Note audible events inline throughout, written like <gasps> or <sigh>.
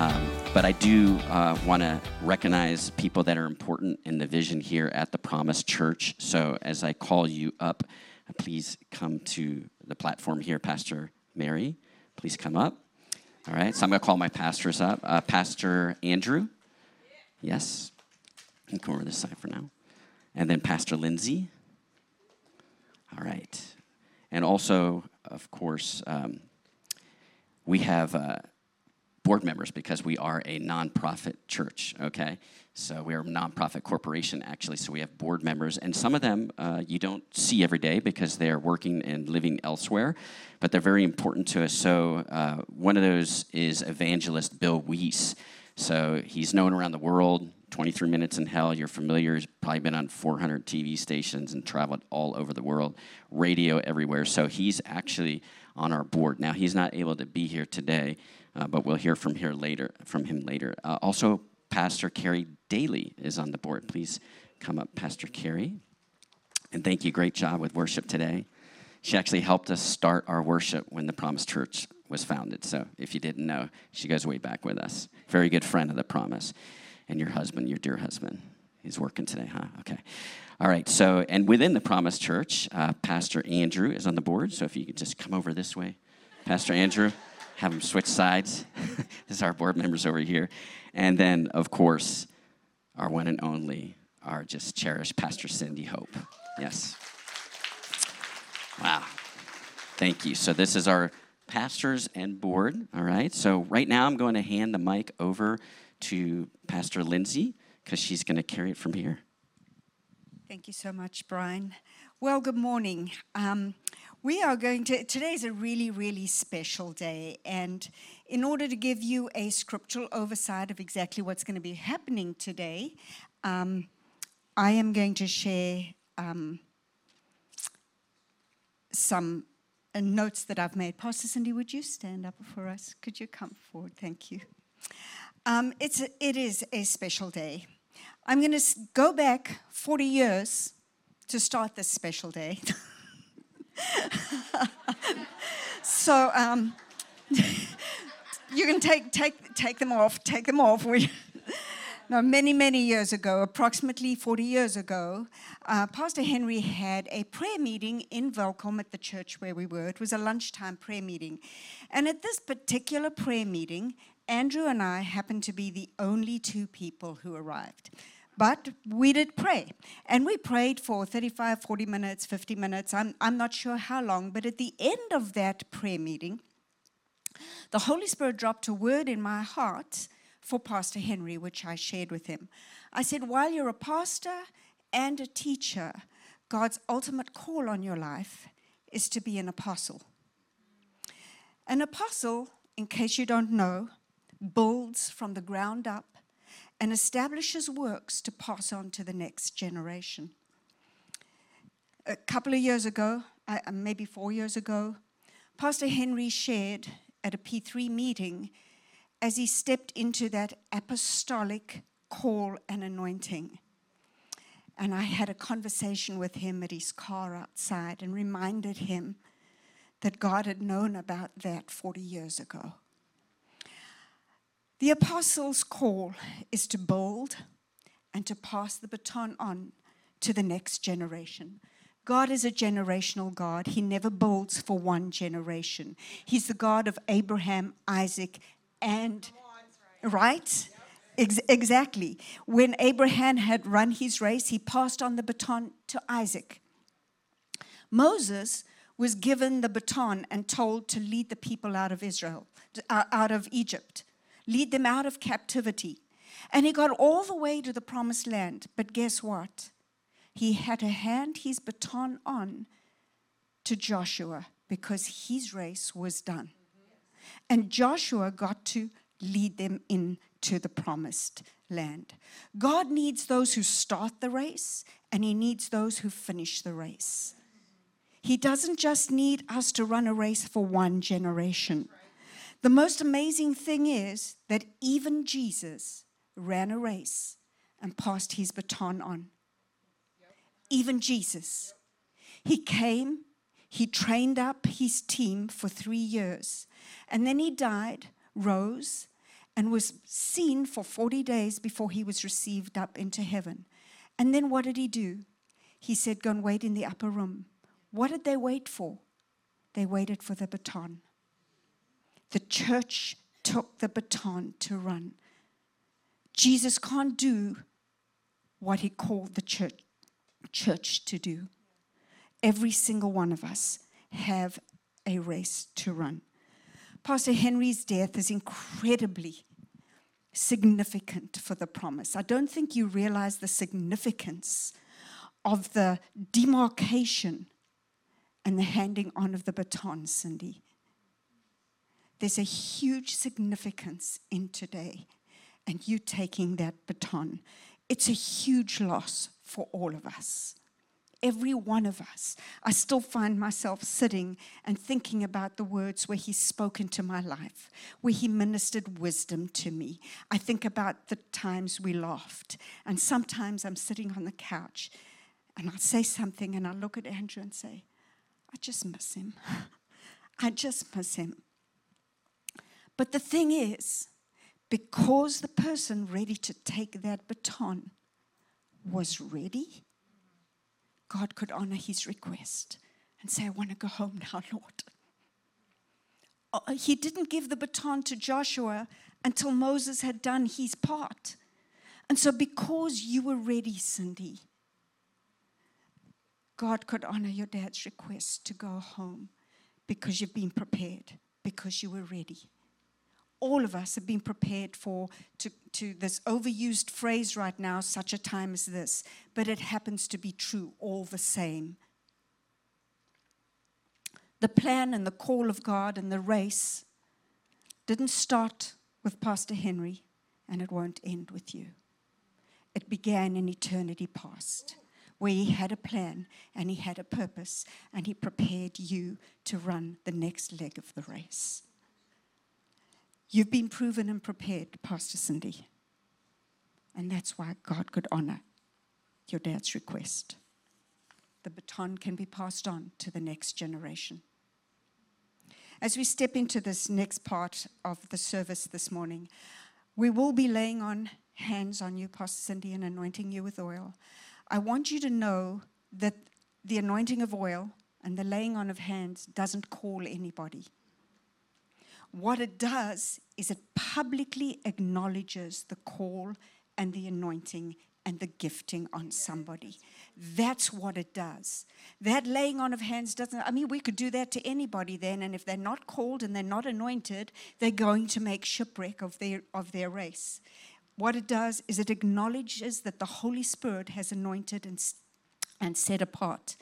Um, but I do uh, want to recognize people that are important in the vision here at the Promise Church. So as I call you up, please come to the platform here. Pastor Mary, please come up. All right, so I'm going to call my pastors up. Uh, Pastor Andrew, yes. You come over this side for now. And then Pastor Lindsay. All right. And also, of course, um, we have uh, board members because we are a nonprofit church, okay? So we are a nonprofit corporation, actually. So we have board members, and some of them uh, you don't see every day because they are working and living elsewhere, but they're very important to us. So uh, one of those is evangelist Bill Wiese. So he's known around the world. 23 Minutes in Hell, you're familiar. He's probably been on 400 TV stations and traveled all over the world, radio everywhere. So he's actually on our board. Now, he's not able to be here today, but we'll hear from here later from him later. Uh, also, Pastor Carrie Daly is on the board. Please come up, Pastor Carrie. And thank you. Great job with worship today. She actually helped us start our worship when the Promise Church was founded. So if you didn't know, she goes way back with us. Very good friend of the Promise and your husband, your dear husband. He's working today, huh? Okay. All right. So, and within the Promise Church, uh, Pastor Andrew is on the board. So, if you could just come over this way, Pastor Andrew, have them switch sides. <laughs> this is our board members over here. And then, of course, our one and only, our just cherished Pastor Cindy Hope. Yes. Wow. Thank you. So, this is our pastors and board. All right. So, right now, I'm going to hand the mic over to Pastor Lindsay because she's going to carry it from here. Thank you so much, Brian. Well, good morning. Um, we are going to, today is a really, really special day. And in order to give you a scriptural oversight of exactly what's going to be happening today, um, I am going to share um, some uh, notes that I've made. Pastor Cindy, would you stand up for us? Could you come forward? Thank you. Um, it's a, it is a special day. I'm going to go back 40 years to start this special day. <laughs> so um, <laughs> you can take, take, take them off, take them off. no, many, many years ago, approximately 40 years ago, uh, Pastor Henry had a prayer meeting in Welkom at the church where we were. It was a lunchtime prayer meeting. And at this particular prayer meeting, Andrew and I happened to be the only two people who arrived. But we did pray. And we prayed for 35, 40 minutes, 50 minutes. I'm, I'm not sure how long. But at the end of that prayer meeting, the Holy Spirit dropped a word in my heart for Pastor Henry, which I shared with him. I said, While you're a pastor and a teacher, God's ultimate call on your life is to be an apostle. An apostle, in case you don't know, builds from the ground up, and establishes works to pass on to the next generation. A couple of years ago, uh, maybe four years ago, Pastor Henry shared at a P3 meeting as he stepped into that apostolic call and anointing. And I had a conversation with him at his car outside and reminded him that God had known about that 40 years ago. The apostles' call is to build and to pass the baton on to the next generation. God is a generational God. He never builds for one generation. He's the God of Abraham, Isaac, and right? Ex- exactly. When Abraham had run his race, he passed on the baton to Isaac. Moses was given the baton and told to lead the people out of Israel, out of Egypt lead them out of captivity. And he got all the way to the promised land. But guess what? He had to hand his baton on to Joshua because his race was done. And Joshua got to lead them into the promised land. God needs those who start the race, and He needs those who finish the race. He doesn't just need us to run a race for one generation. The most amazing thing is that even Jesus ran a race and passed his baton on. Even Jesus. He came, he trained up his team for three years, and then he died, rose, and was seen for 40 days before he was received up into heaven. And then what did he do? He said, Go and wait in the upper room. What did they wait for? They waited for the baton. The church took the baton to run. Jesus can't do what he called the church, church to do. Every single one of us have a race to run. Pastor Henry's death is incredibly significant for the promise. I don't think you realize the significance of the demarcation and the handing on of the baton, Cindy. There's a huge significance in today and you taking that baton. It's a huge loss for all of us. Every one of us. I still find myself sitting and thinking about the words where He spoke into my life, where He ministered wisdom to me. I think about the times we laughed. And sometimes I'm sitting on the couch and I'll say something and I'll look at Andrew and say, I just miss him. <laughs> I just miss him. But the thing is, because the person ready to take that baton was ready, God could honor his request and say, I want to go home now, <laughs> Lord. Uh, he didn't give the baton to Joshua until Moses had done his part. And so, because you were ready, Cindy, God could honor your dad's request to go home because you've been prepared, because you were ready all of us have been prepared for to, to this overused phrase right now, such a time as this, but it happens to be true all the same. The plan and the call of God and the race didn't start with Pastor Henry, and it won't end with you. It began in eternity past, where he had a plan and he had a purpose, and he prepared you to run the next leg of the race. You've been proven and prepared, Pastor Cindy. And that's why God could honor your dad's request. The baton can be passed on to the next generation. As we step into this next part of the service this morning, we will be laying on hands on you, Pastor Cindy, and anointing you with oil. I want you to know that the anointing of oil and the laying on of hands doesn't call anybody. What it does is it publicly acknowledges the call and the anointing and the gifting on somebody. That's what it does. That laying on of hands doesn't, I mean, we could do that to anybody then, and if they're not called and they're not anointed, they're going to make shipwreck of their, of their race. What it does is it acknowledges that the Holy Spirit has anointed and, and set apart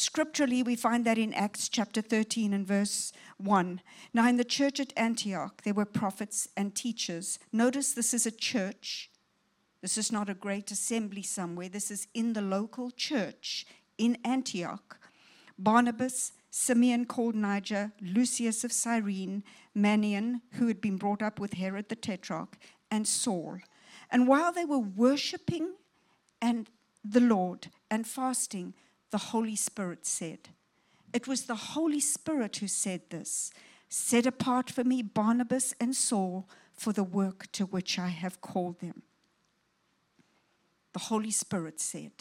Scripturally, we find that in Acts chapter 13 and verse 1. Now, in the church at Antioch, there were prophets and teachers. Notice this is a church. This is not a great assembly somewhere. This is in the local church in Antioch. Barnabas, Simeon called Niger, Lucius of Cyrene, Manaen, who had been brought up with Herod the Tetrarch, and Saul. And while they were worshiping and the Lord and fasting, the Holy Spirit said. It was the Holy Spirit who said this Set apart for me Barnabas and Saul for the work to which I have called them. The Holy Spirit said.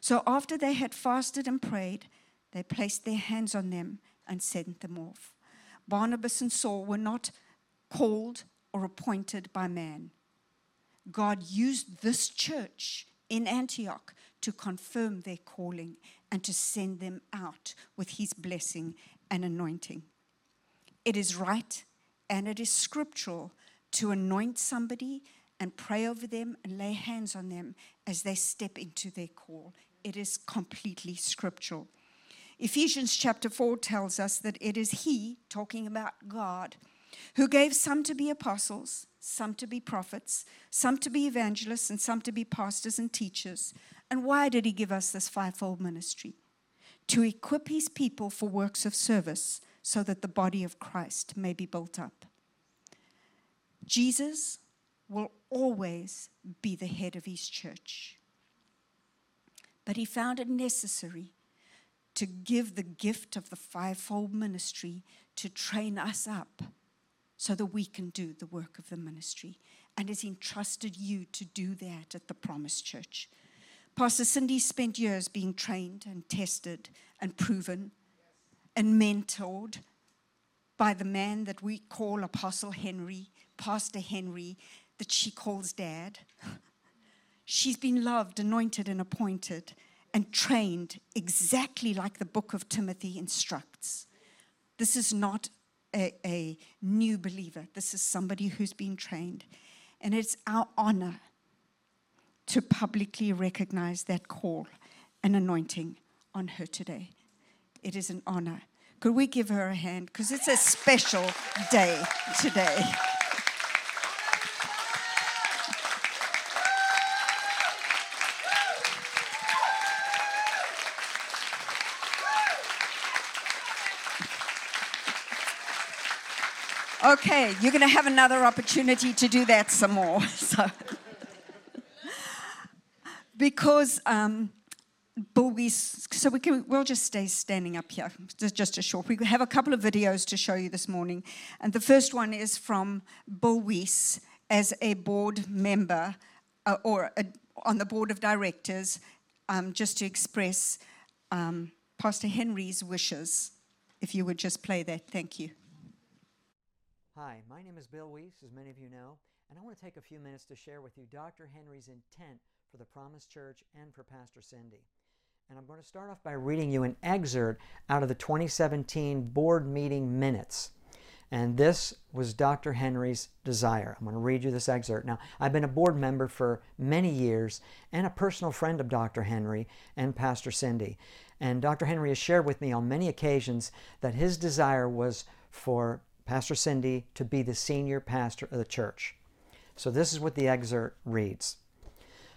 So after they had fasted and prayed, they placed their hands on them and sent them off. Barnabas and Saul were not called or appointed by man. God used this church in Antioch to confirm their calling and to send them out with his blessing and anointing. It is right and it is scriptural to anoint somebody and pray over them and lay hands on them as they step into their call. It is completely scriptural. Ephesians chapter 4 tells us that it is He, talking about God, who gave some to be apostles, some to be prophets, some to be evangelists, and some to be pastors and teachers and why did he give us this fivefold ministry? To equip his people for works of service so that the body of Christ may be built up. Jesus will always be the head of his church. But he found it necessary to give the gift of the fivefold ministry to train us up so that we can do the work of the ministry and has entrusted you to do that at the Promise Church. Pastor Cindy spent years being trained and tested and proven and mentored by the man that we call Apostle Henry, Pastor Henry, that she calls dad. She's been loved, anointed, and appointed and trained exactly like the book of Timothy instructs. This is not a, a new believer, this is somebody who's been trained. And it's our honor to publicly recognize that call and anointing on her today. It is an honor. Could we give her a hand? Because it's a special day today. Okay, you're going to have another opportunity to do that some more. <laughs> So, because um, Bill so we can we'll just stay standing up here just, a short. We have a couple of videos to show you this morning, and the first one is from Wiese as a board member uh, or a, on the board of directors, um, just to express um, Pastor Henry's wishes. If you would just play that, thank you. Hi, my name is Bill Wiese, as many of you know, and I want to take a few minutes to share with you Dr. Henry's intent for the Promise Church and for Pastor Cindy. And I'm going to start off by reading you an excerpt out of the 2017 board meeting minutes. And this was Dr. Henry's desire. I'm going to read you this excerpt. Now, I've been a board member for many years and a personal friend of Dr. Henry and Pastor Cindy. And Dr. Henry has shared with me on many occasions that his desire was for Pastor Cindy to be the senior pastor of the church. So this is what the excerpt reads.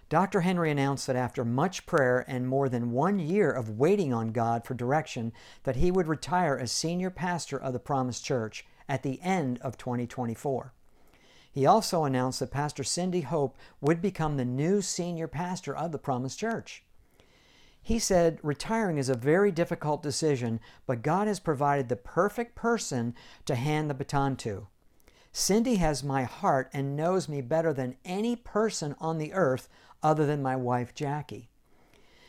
Dr. Henry announced that after much prayer and more than one year of waiting on God for direction, that he would retire as senior pastor of the Promised Church at the end of 2024. He also announced that Pastor Cindy Hope would become the new senior pastor of the Promised Church. He said, Retiring is a very difficult decision, but God has provided the perfect person to hand the baton to. Cindy has my heart and knows me better than any person on the earth other than my wife, Jackie.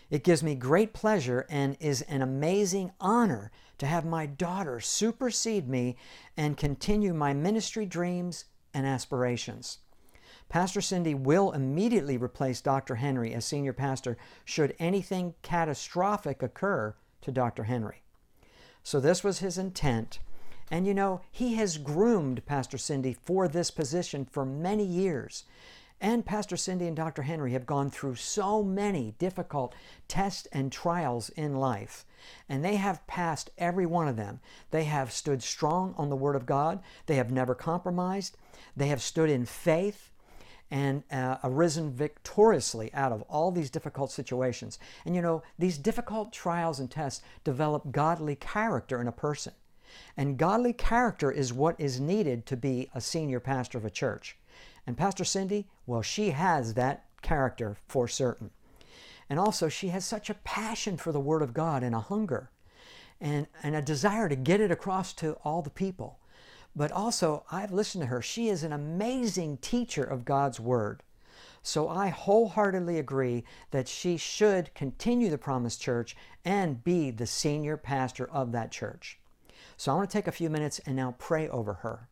It gives me great pleasure and is an amazing honor to have my daughter supersede me and continue my ministry dreams and aspirations. Pastor Cindy will immediately replace Dr. Henry as senior pastor should anything catastrophic occur to Dr. Henry. So, this was his intent. And you know, he has groomed Pastor Cindy for this position for many years. And Pastor Cindy and Dr. Henry have gone through so many difficult tests and trials in life. And they have passed every one of them. They have stood strong on the Word of God. They have never compromised. They have stood in faith and uh, arisen victoriously out of all these difficult situations. And you know, these difficult trials and tests develop godly character in a person. And godly character is what is needed to be a senior pastor of a church. And Pastor Cindy, well, she has that character for certain. And also, she has such a passion for the Word of God and a hunger and, and a desire to get it across to all the people. But also, I've listened to her. She is an amazing teacher of God's Word. So I wholeheartedly agree that she should continue the Promised Church and be the senior pastor of that church. So I want to take a few minutes and now pray over her.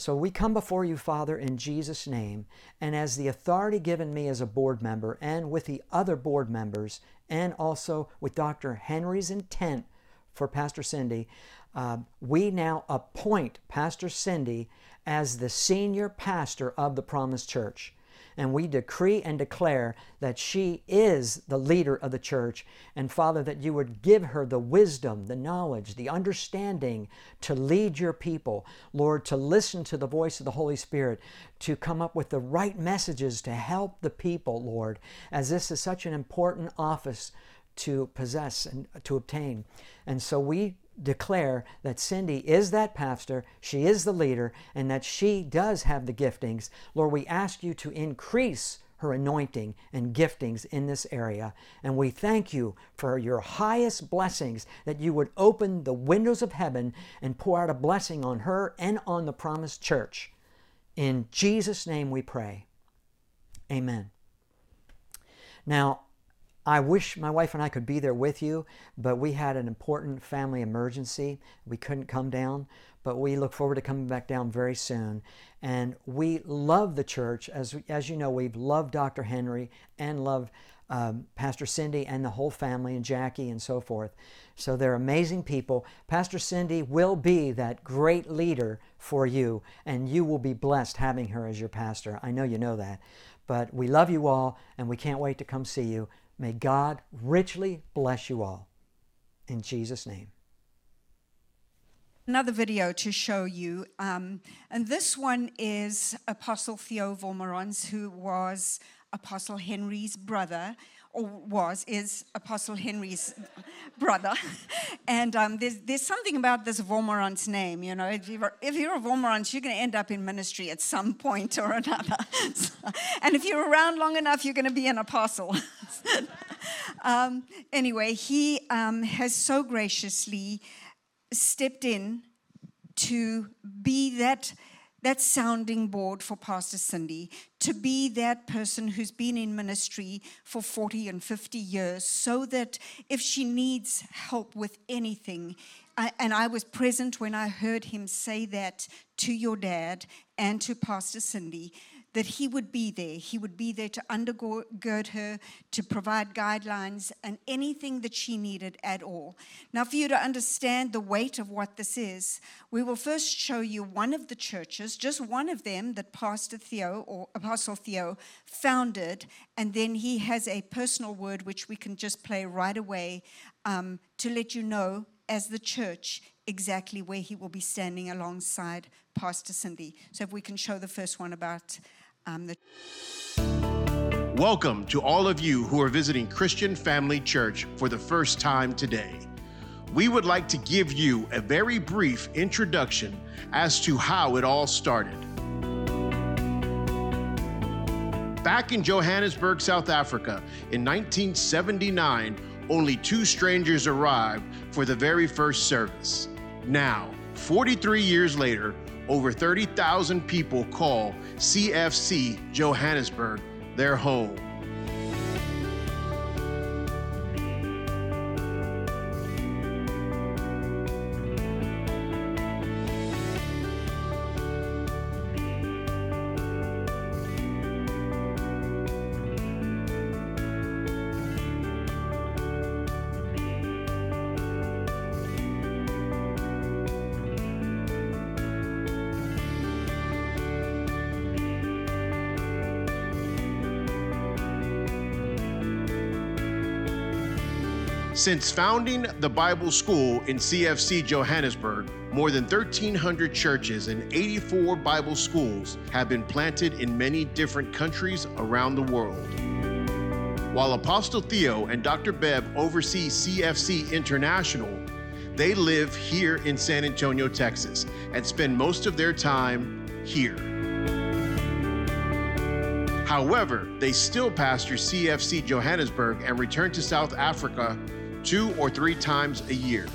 So we come before you, Father, in Jesus' name, and as the authority given me as a board member and with the other board members, and also with Dr. Henry's intent for Pastor Cindy, uh, we now appoint Pastor Cindy as the senior pastor of the Promised Church. And we decree and declare that she is the leader of the church. And Father, that you would give her the wisdom, the knowledge, the understanding to lead your people. Lord, to listen to the voice of the Holy Spirit, to come up with the right messages to help the people, Lord, as this is such an important office to possess and to obtain. And so we declare that Cindy is that pastor, she is the leader, and that she does have the giftings. Lord, we ask you to increase her anointing and giftings in this area. And we thank you for your highest blessings that you would open the windows of heaven and pour out a blessing on her and on the promised church. In Jesus' name we pray. Amen. Now, I wish my wife and I could be there with you, but we had an important family emergency. We couldn't come down, but we look forward to coming back down very soon. And we love the church. As, as you know, we've loved Dr. Henry and loved um, Pastor Cindy and the whole family and Jackie and so forth. So they're amazing people. Pastor Cindy will be that great leader for you, and you will be blessed having her as your pastor. I know you know that. But we love you all, and we can't wait to come see you. May God richly bless you all. In Jesus' name. Another video to show you. Um, and this one is Apostle Theo Wolmarans, who was Apostle Henry's brother was, is Apostle Henry's brother. And um, there's, there's something about this Wolmarans name, you know, if you're, if you're a Wolmarans, you're going to end up in ministry at some point or another. <laughs> and if you're around long enough, you're going to be an apostle. <laughs> um, anyway, he um, has so graciously stepped in to be that that sounding board for Pastor Cindy, to be that person who's been in ministry for 40 and 50 years, so that if she needs help with anything, I, and I was present when I heard him say that to your dad and to Pastor Cindy, that he would be there. He would be there to undergird her, to provide guidelines, and anything that she needed at all. Now, for you to understand the weight of what this is, we will first show you one of the churches, just one of them that Pastor Theo or Apostle Theo founded, and then he has a personal word which we can just play right away um, to let you know as the church exactly where he will be standing alongside Pastor Cindy. So, if we can show the first one about um, the Welcome to all of you who are visiting Christian Family Church for the first time today. We would like to give you a very brief introduction as to how it all started. Back in Johannesburg, South Africa in 1979, only two strangers arrived for the very first service. Now, 43 years later, over 30,000 people call CFC Johannesburg their home. Since founding the Bible School in CFC Johannesburg, more than 1,300 churches and 84 Bible schools have been planted in many different countries around the world. While Apostle Theo and Dr. Bev oversee CFC International, they live here in San Antonio, Texas, and spend most of their time here. However, they still pastor CFC Johannesburg and return to South Africa two or three times a year.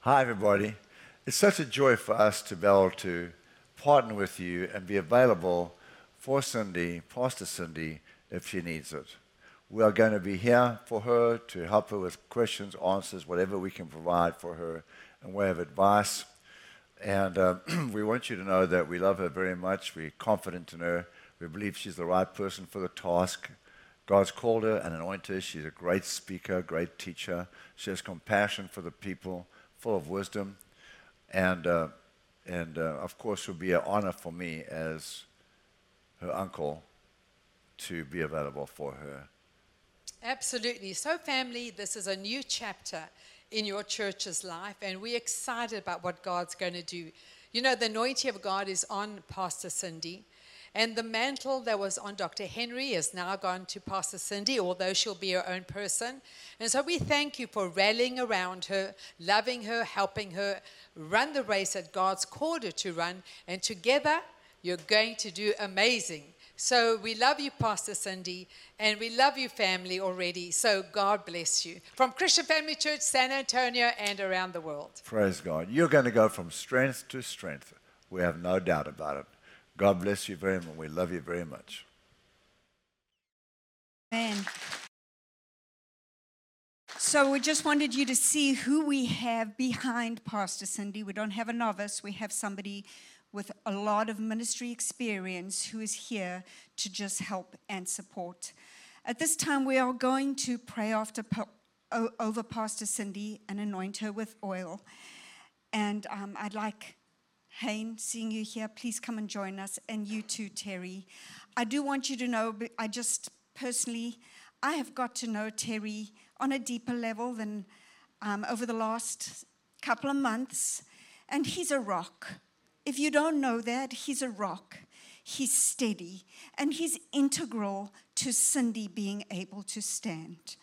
Hi, everybody. It's such a joy for us to be able to partner with you and be available for Cindy, Pastor Cindy, if she needs it. We are going to be here for her to help her with questions, answers, whatever we can provide for her in way of advice. And uh, <clears throat> we want you to know that we love her very much. We're confident in her. We believe she's the right person for the task. God's called her and anointed her. She's a great speaker, great teacher. She has compassion for the people, full of wisdom. And, uh, and uh, of course, it would be an honor for me as her uncle to be available for her. Absolutely. So, family, this is a new chapter in your church's life, and we're excited about what God's going to do. You know, the anointing of God is on Pastor Cindy, And the mantle that was on Dr. Henry has now gone to Pastor Cindy, although she'll be her own person. And so we thank you for rallying around her, loving her, helping her run the race that God's called her to run. And together, you're going to do amazing. So we love you, Pastor Cindy, and we love you, family, already. So God bless you. From Christian Family Church, San Antonio, and around the world. Praise God. You're going to go from strength to strength. We have no doubt about it. God bless you very much. We love you very much. Amen. So we just wanted you to see who we have behind Pastor Cindy. We don't have a novice, we have somebody with a lot of ministry experience who is here to just help and support. At this time, we are going to pray after over Pastor Cindy and anoint her with oil. And um, I'd like Hayne, seeing you here, please come and join us, and you too, Terry. I do want you to know, I just personally, I have got to know Terry on a deeper level than um, over the last couple of months, and he's a rock. If you don't know that, he's a rock. He's steady, and he's integral to Cindy being able to stand.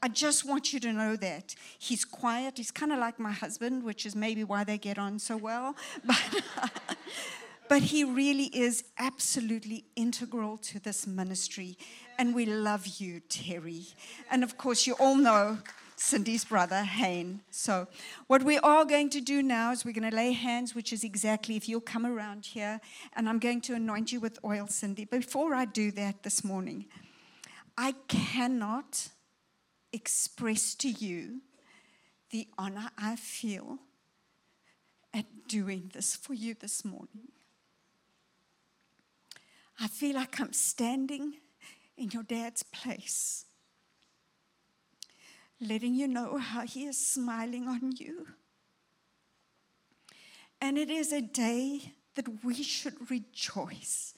I just want you to know that. He's quiet. He's kind of like my husband, which is maybe why they get on so well. <laughs> But, but he really is absolutely integral to this ministry. And we love you, Terry. And of course, you all know Cindy's brother, Hayne. So, what we are going to do now is we're going to lay hands, which is exactly if you'll come around here, and I'm going to anoint you with oil, Cindy. Before I do that this morning, I cannot express to you the honor I feel at doing this for you this morning. I feel like I'm standing in your dad's place, letting you know how he is smiling on you. And it is a day that we should rejoice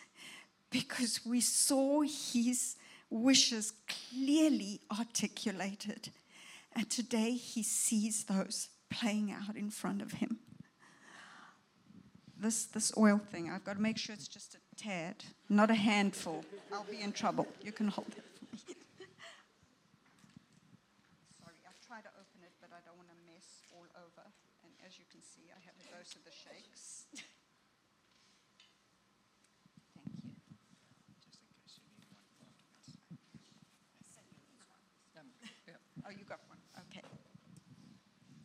because we saw his wishes clearly articulated. And today he sees those playing out in front of him. This, this oil thing, I've got to make sure it's just a tad, not a handful. I'll be in trouble. You can hold it for me. Sorry, I've tried to open it, but I don't want to mess all over. And as you can see, I have a dose of the shakes. <laughs> Oh, you got one. Okay.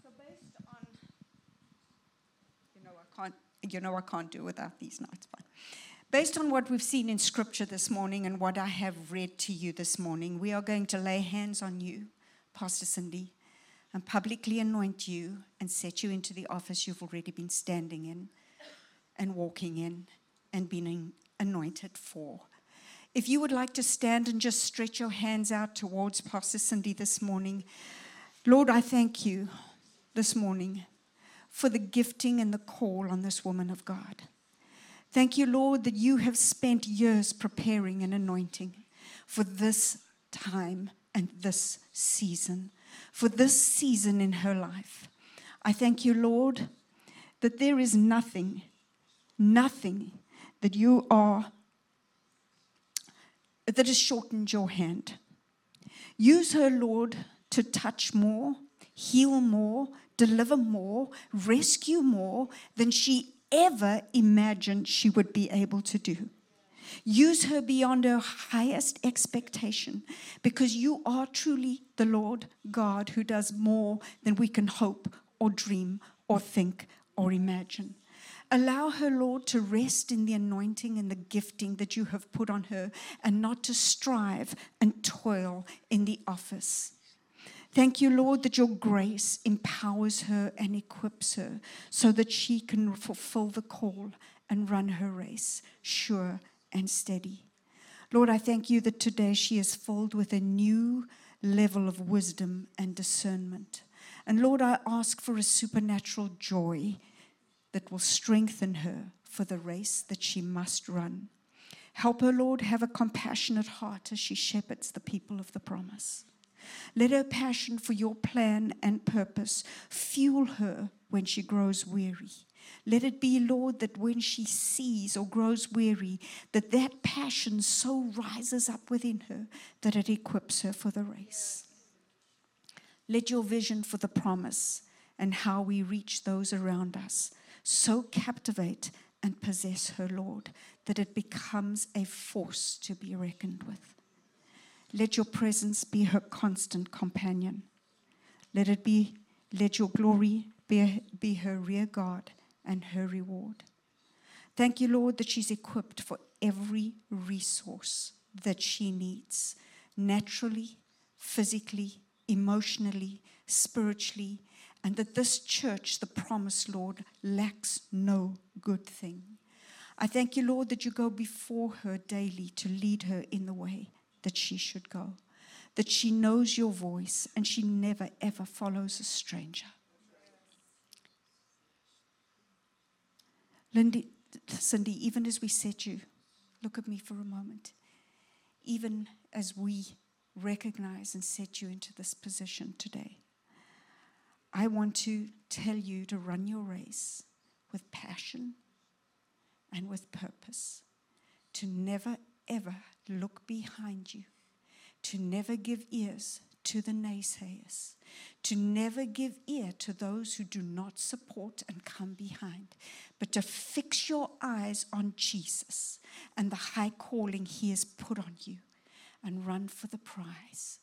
So based on, you know, I can't, you know, I can't do without these. No, it's fine. Based on what we've seen in Scripture this morning and what I have read to you this morning, we are going to lay hands on you, Pastor Cindy, and publicly anoint you and set you into the office you've already been standing in and walking in and being anointed for. If you would like to stand and just stretch your hands out towards Pastor Cindy this morning, Lord, I thank you this morning for the gifting and the call on this woman of God. Thank you, Lord, that you have spent years preparing and anointing for this time and this season, for this season in her life. I thank you, Lord, that there is nothing, nothing that you are that has shortened your hand. Use her, Lord, to touch more, heal more, deliver more, rescue more than she ever imagined she would be able to do. Use her beyond her highest expectation because you are truly the Lord God who does more than we can hope or dream or think or imagine. Allow her, Lord, to rest in the anointing and the gifting that you have put on her and not to strive and toil in the office. Thank you, Lord, that your grace empowers her and equips her so that she can fulfill the call and run her race sure and steady. Lord, I thank you that today she is filled with a new level of wisdom and discernment. And Lord, I ask for a supernatural joy that will strengthen her for the race that she must run. Help her, Lord, have a compassionate heart as she shepherds the people of the promise. Let her passion for your plan and purpose fuel her when she grows weary. Let it be, Lord, that when she sees or grows weary, that that passion so rises up within her that it equips her for the race. Let your vision for the promise and how we reach those around us so captivate and possess her, Lord, that it becomes a force to be reckoned with. Let your presence be her constant companion. Let it be, let your glory be, be her rear guard and her reward. Thank you, Lord, that she's equipped for every resource that she needs naturally, physically, emotionally, spiritually, and that this church, the promised Lord, lacks no good thing. I thank you, Lord, that you go before her daily to lead her in the way that she should go, that she knows your voice and she never ever follows a stranger. Lindy, Cindy, even as we set you, look at me for a moment. Even as we recognize and set you into this position today, I want to tell you to run your race with passion and with purpose, to never ever look behind you, to never give ears to the naysayers, to never give ear to those who do not support and come behind, but to fix your eyes on Jesus and the high calling he has put on you and run for the prize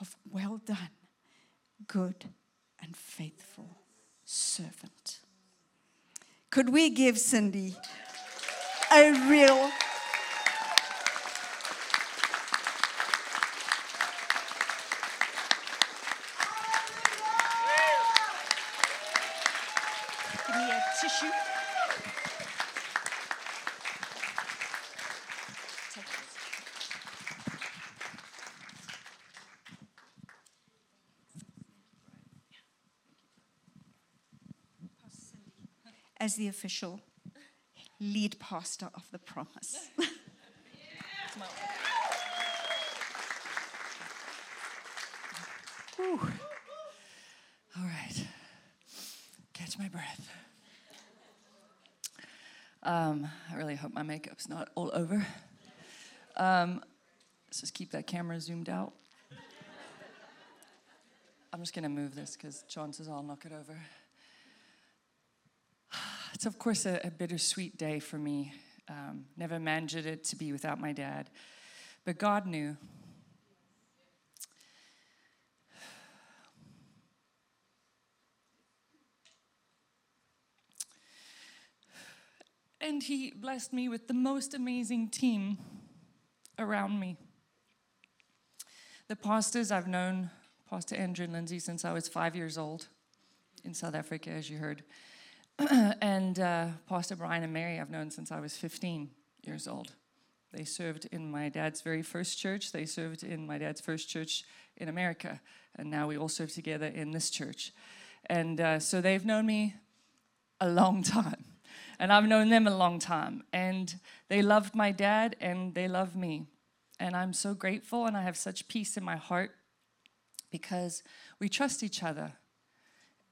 of well done, good and faithful servant. Could we give Cindy a real Give me a tissue. Take this. As the official lead pastor of the promise. <laughs> All right. Catch my breath. Um, I really hope my makeup's not all over. Um, let's just keep that camera zoomed out. I'm just going to move this because chances I'll knock it over. It's, of course, a, a bittersweet day for me. Um, never imagined it to be without my dad. But God knew. And he blessed me with the most amazing team around me. The pastors I've known, Pastor Andrew and Lindsay, since I was five years old in South Africa, as you heard. <clears throat> and uh, Pastor Brian and Mary I've known since I was 15 years old. They served in my dad's very first church. They served in my dad's first church in America. And now we all serve together in this church. And uh, so they've known me a long <laughs> time. And I've known them a long time. And they loved my dad and they love me. And I'm so grateful and I have such peace in my heart because we trust each other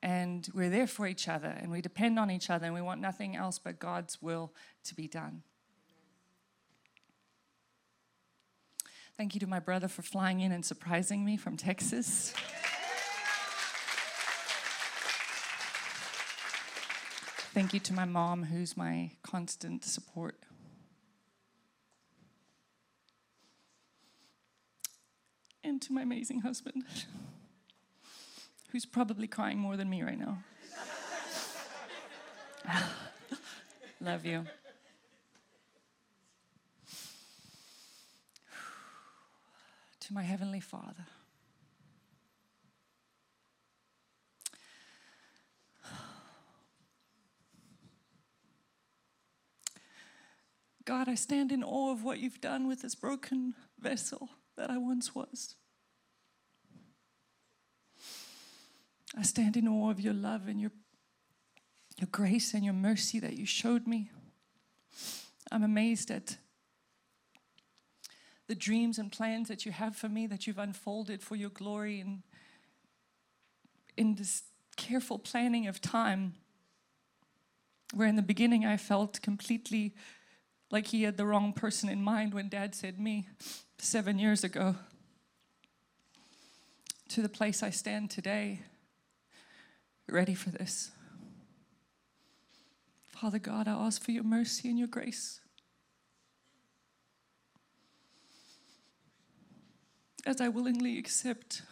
and we're there for each other and we depend on each other and we want nothing else but God's will to be done. Thank you to my brother for flying in and surprising me from Texas. Thank you to my mom, who's my constant support. And to my amazing husband, who's probably crying more than me right now. <laughs> Love you. <sighs> To my Heavenly Father. <sighs> God, I stand in awe of what you've done with this broken vessel that I once was. I stand in awe of your love and your, your grace and your mercy that you showed me. I'm amazed at the dreams and plans that you have for me, that you've unfolded for your glory and in this careful planning of time. Where in the beginning I felt completely like he had the wrong person in mind when dad said me seven years ago, to the place I stand today, ready for this. Father God, I ask for your mercy and your grace. As I willingly accept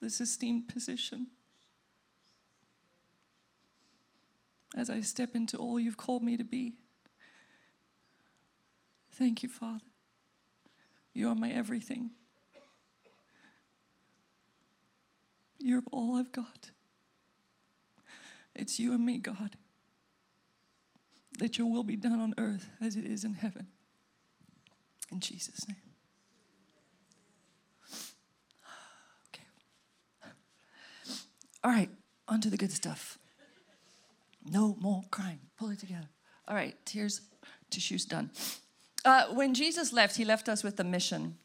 this esteemed position, as I step into all you've called me to be. Thank you, Father. You are my everything. You're all I've got. It's you and me, God. That your will be done on earth as it is in heaven. In Jesus' name. Okay. All right, on to the good stuff. No more crying. Pull it together. All right, tears, tissues done. Uh, when Jesus left, he left us with a mission.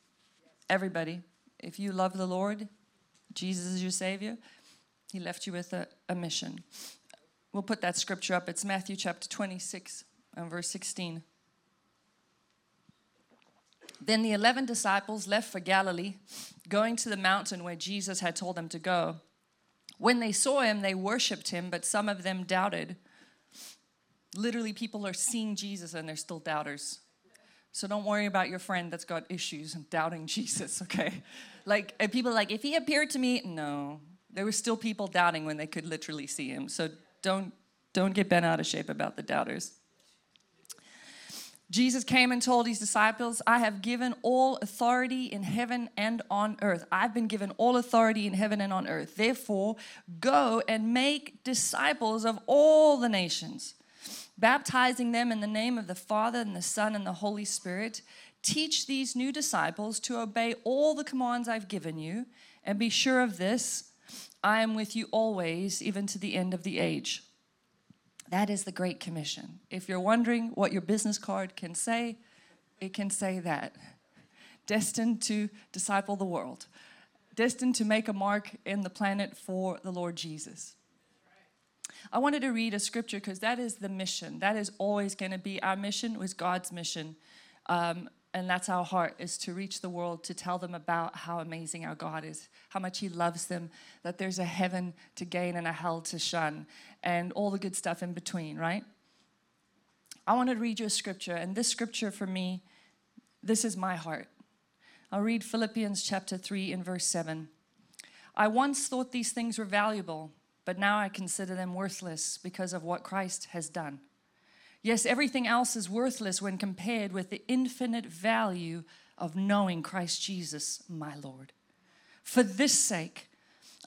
Everybody, if you love the Lord, Jesus is your Savior, he left you with a, a mission. We'll put that scripture up. It's Matthew chapter 26 and verse 16. Then the 11 disciples left for Galilee, going to the mountain where Jesus had told them to go. When they saw him, they worshiped him, but some of them doubted. Literally, people are seeing Jesus and they're still doubters. So don't worry about your friend that's got issues and doubting Jesus, <laughs> okay? Like, people like, if he appeared to me, no. There were still people doubting when they could literally see him. So don't, don't get bent out of shape about the doubters. Jesus came and told his disciples, I have given all authority in heaven and on earth. I've been given all authority in heaven and on earth. Therefore, go and make disciples of all the nations baptizing them in the name of the Father and the Son and the Holy Spirit. Teach these new disciples to obey all the commands I've given you, and be sure of this I am with you always, even to the end of the age. That is the Great Commission. If you're wondering what your business card can say, it can say that. Destined to disciple the world, destined to make a mark in the planet for the Lord Jesus. I wanted to read a scripture because that is the mission. That is always going to be our mission, was God's mission. Um, and that's our heart is to reach the world to tell them about how amazing our God is, how much He loves them, that there's a heaven to gain and a hell to shun, and all the good stuff in between, right? I want to read you a scripture, and this scripture for me, this is my heart. I'll read Philippians chapter 3 in verse 7. I once thought these things were valuable but now I consider them worthless because of what Christ has done. Yes, everything else is worthless when compared with the infinite value of knowing Christ Jesus, my Lord. For this sake,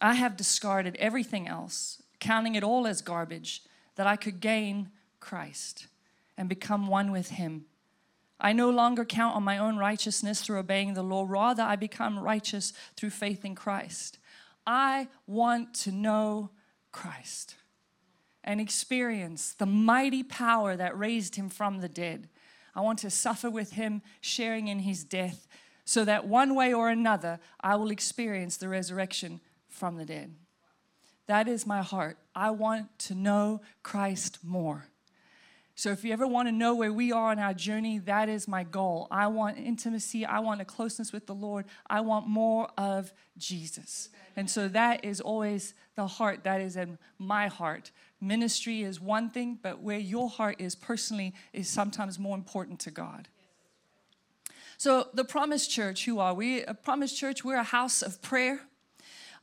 I have discarded everything else, counting it all as garbage, that I could gain Christ and become one with Him. I no longer count on my own righteousness through obeying the law, rather, I become righteous through faith in Christ. I want to know Christ and experience the mighty power that raised him from the dead. I want to suffer with him, sharing in his death, so that one way or another I will experience the resurrection from the dead. That is my heart. I want to know Christ more. So, if you ever want to know where we are on our journey, that is my goal. I want intimacy. I want a closeness with the Lord. I want more of Jesus. And so, that is always the heart that is in my heart. Ministry is one thing, but where your heart is personally is sometimes more important to God. So, the Promise Church, who are we? A Promise Church, we're a house of prayer.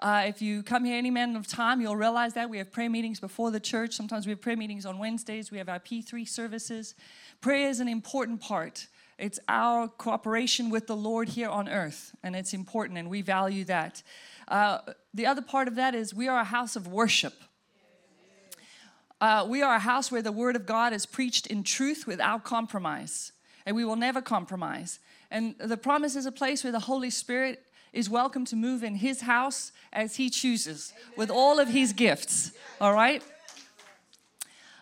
Uh, if you come here any man of time, you'll realize that we have prayer meetings before the church. Sometimes we have prayer meetings on Wednesdays. We have our P3 services. Prayer is an important part. It's our cooperation with the Lord here on earth, and it's important, and we value that. Uh, the other part of that is we are a house of worship. Uh, we are a house where the Word of God is preached in truth without compromise, and we will never compromise. And the promise is a place where the Holy Spirit is welcome to move in his house as he chooses with all of his gifts. All right?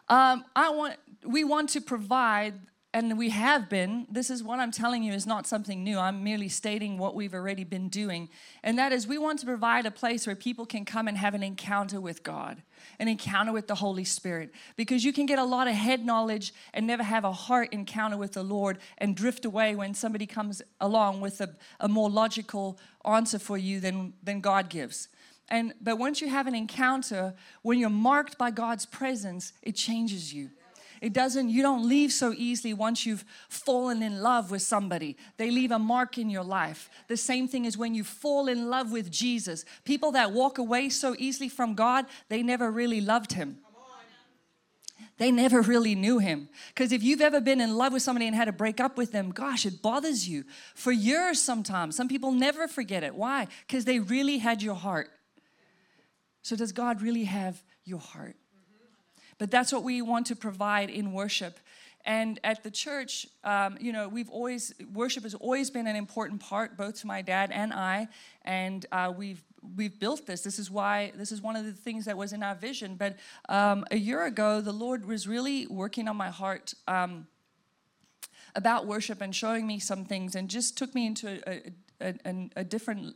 Um, I want, we want to provide and we have been, this is what I'm telling you is not something new. I'm merely stating what we've already been doing. And that is, we want to provide a place where people can come and have an encounter with God, an encounter with the Holy Spirit. Because you can get a lot of head knowledge and never have a heart encounter with the Lord and drift away when somebody comes along with a, a more logical answer for you than, than God gives. And, but once you have an encounter, when you're marked by God's presence, it changes you. It doesn't, you don't leave so easily once you've fallen in love with somebody. They leave a mark in your life. The same thing is when you fall in love with Jesus. People that walk away so easily from God, they never really loved Him. They never really knew him. Because if you've ever been in love with somebody and had to break up with them, gosh, it bothers you for years sometimes. Some people never forget it. Why? Because they really had your heart. So, does God really have your heart? But that's what we want to provide in worship. And at the church, um, you know, we've always, worship has always been an important part, both to my dad and I. And uh, we've we've built this. This is why this is one of the things that was in our vision. But um, a year ago, the Lord was really working on my heart um, about worship and showing me some things, and just took me into a, a, a, a different.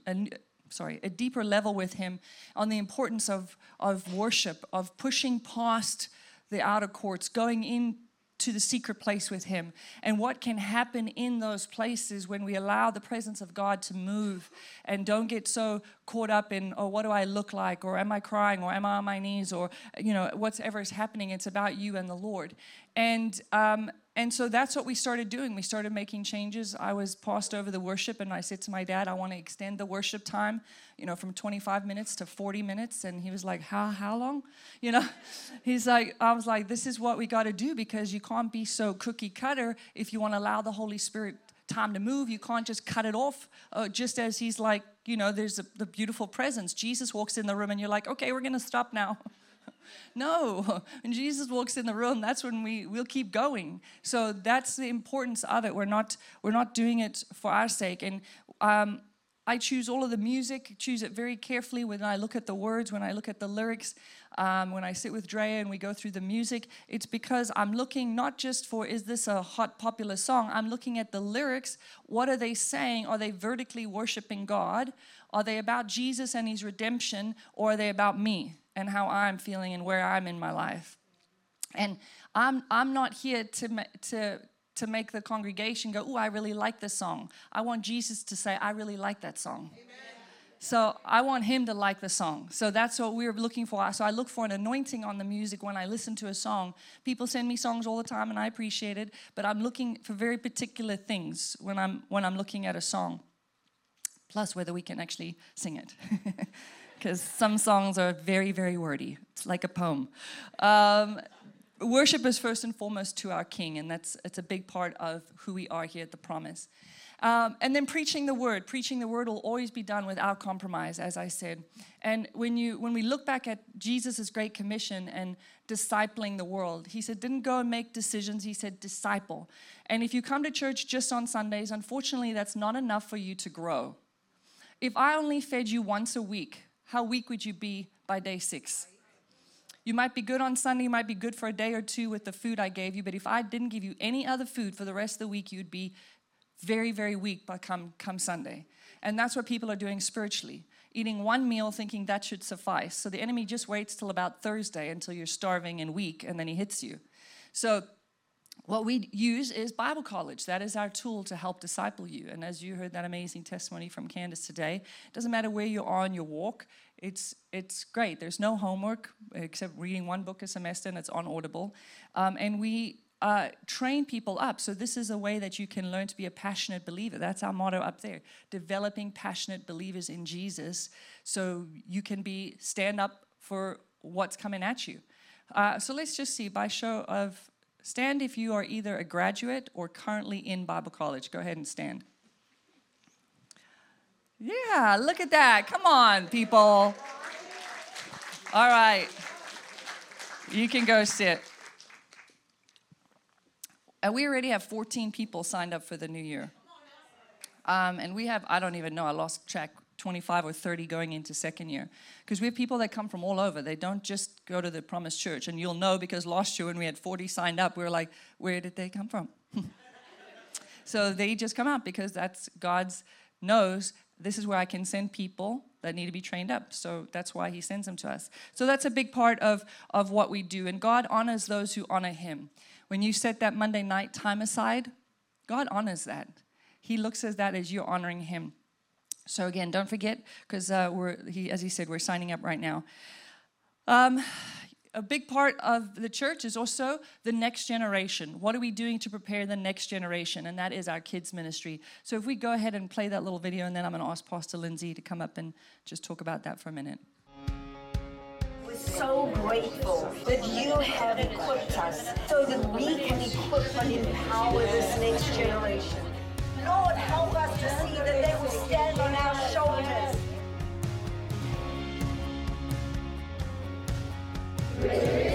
Sorry, a deeper level with him on the importance of, of worship, of pushing past the outer courts, going in to the secret place with him and what can happen in those places when we allow the presence of God to move and don't get so caught up in oh what do I look like or am I crying or am I on my knees or you know whatever is happening it's about you and the Lord. And um, and so that's what we started doing. We started making changes. I was passed over the worship, and I said to my dad, I want to extend the worship time, you know, from 25 minutes to 40 minutes. And he was like, How, how long? You know, <laughs> he's like, I was like, This is what we got to do because you can't be so cookie cutter if you want to allow the Holy Spirit time to move. You can't just cut it off uh, just as he's like, you know, there's a, the beautiful presence. Jesus walks in the room, and you're like, Okay, we're going to stop now. <laughs> <laughs> No, when Jesus walks in the room, that's when we we'll keep going. So that's the importance of it. We're not we're not doing it for our sake. And um, I choose all of the music, choose it very carefully when I look at the words, when I look at the lyrics, um, when I sit with Drea and we go through the music. It's because I'm looking not just for is this a hot popular song, I'm looking at the lyrics. What are they saying? Are they vertically worshiping God? Are they about Jesus and his redemption? Or are they about me? And how I'm feeling and where I'm in my life. And I'm, I'm not here to, to, to make the congregation go, Oh, I really like this song. I want Jesus to say, I really like that song. Amen. So I want him to like the song. So that's what we're looking for. So I look for an anointing on the music when I listen to a song. People send me songs all the time and I appreciate it, but I'm looking for very particular things when I'm when I'm looking at a song. Plus whether we can actually sing it. <laughs> because some songs are very, very wordy. It's like a poem. Um, worship is first and foremost to our King, and that's it's a big part of who we are here at the Promise. Um, and then preaching the word. Preaching the word will always be done without compromise, as I said. And when you when we look back at Jesus' great commission and discipling the world, he said, didn't go and make decisions, he said, disciple. And if you come to church just on Sundays, unfortunately, that's not enough for you to grow. If I only fed you once a week, how weak would you be by day six? You might be good on Sunday, you might be good for a day or two with the food I gave you, but if I didn't give you any other food for the rest of the week, you'd be very, very weak by come, come Sunday. And that's what people are doing spiritually. Eating one meal thinking that should suffice. So the enemy just waits till about Thursday until you're starving and weak, and then he hits you. So what we use is Bible college. That is our tool to help disciple you. And as you heard that amazing testimony from Candace today, it doesn't matter where you are on your walk, it's, it's great. There's no homework except reading one book a semester and it's on Audible. Um, and we uh, train people up. So, this is a way that you can learn to be a passionate believer. That's our motto up there developing passionate believers in Jesus so you can be stand up for what's coming at you. Uh, so, let's just see by show of stand if you are either a graduate or currently in Bible college. Go ahead and stand. Yeah, look at that. Come on, people. All right. You can go sit. And we already have 14 people signed up for the new year. Um, and we have, I don't even know, I lost track, 25 or 30 going into second year. Because we have people that come from all over. They don't just go to the Promise Church. And you'll know because last year when we had 40 signed up, we were like, where did they come from? <laughs> so they just come out because that's God's knows this is where I can send people that need to be trained up. So that's why he sends them to us. So that's a big part of, of what we do. And God honors those who honor him. When you set that Monday night time aside, God honors that. He looks at that as you're honoring him. So again, don't forget, because uh, we're he, as he said, we're signing up right now. Um, a big part of the church is also the next generation. What are we doing to prepare the next generation? And that is our kids' ministry. So if we go ahead and play that little video, and then I'm going to ask Pastor Lindsay to come up and just talk about that for a minute. We're so grateful that you have equipped us so that we can equip and empower this next generation. Lord, help us to see that they will Father,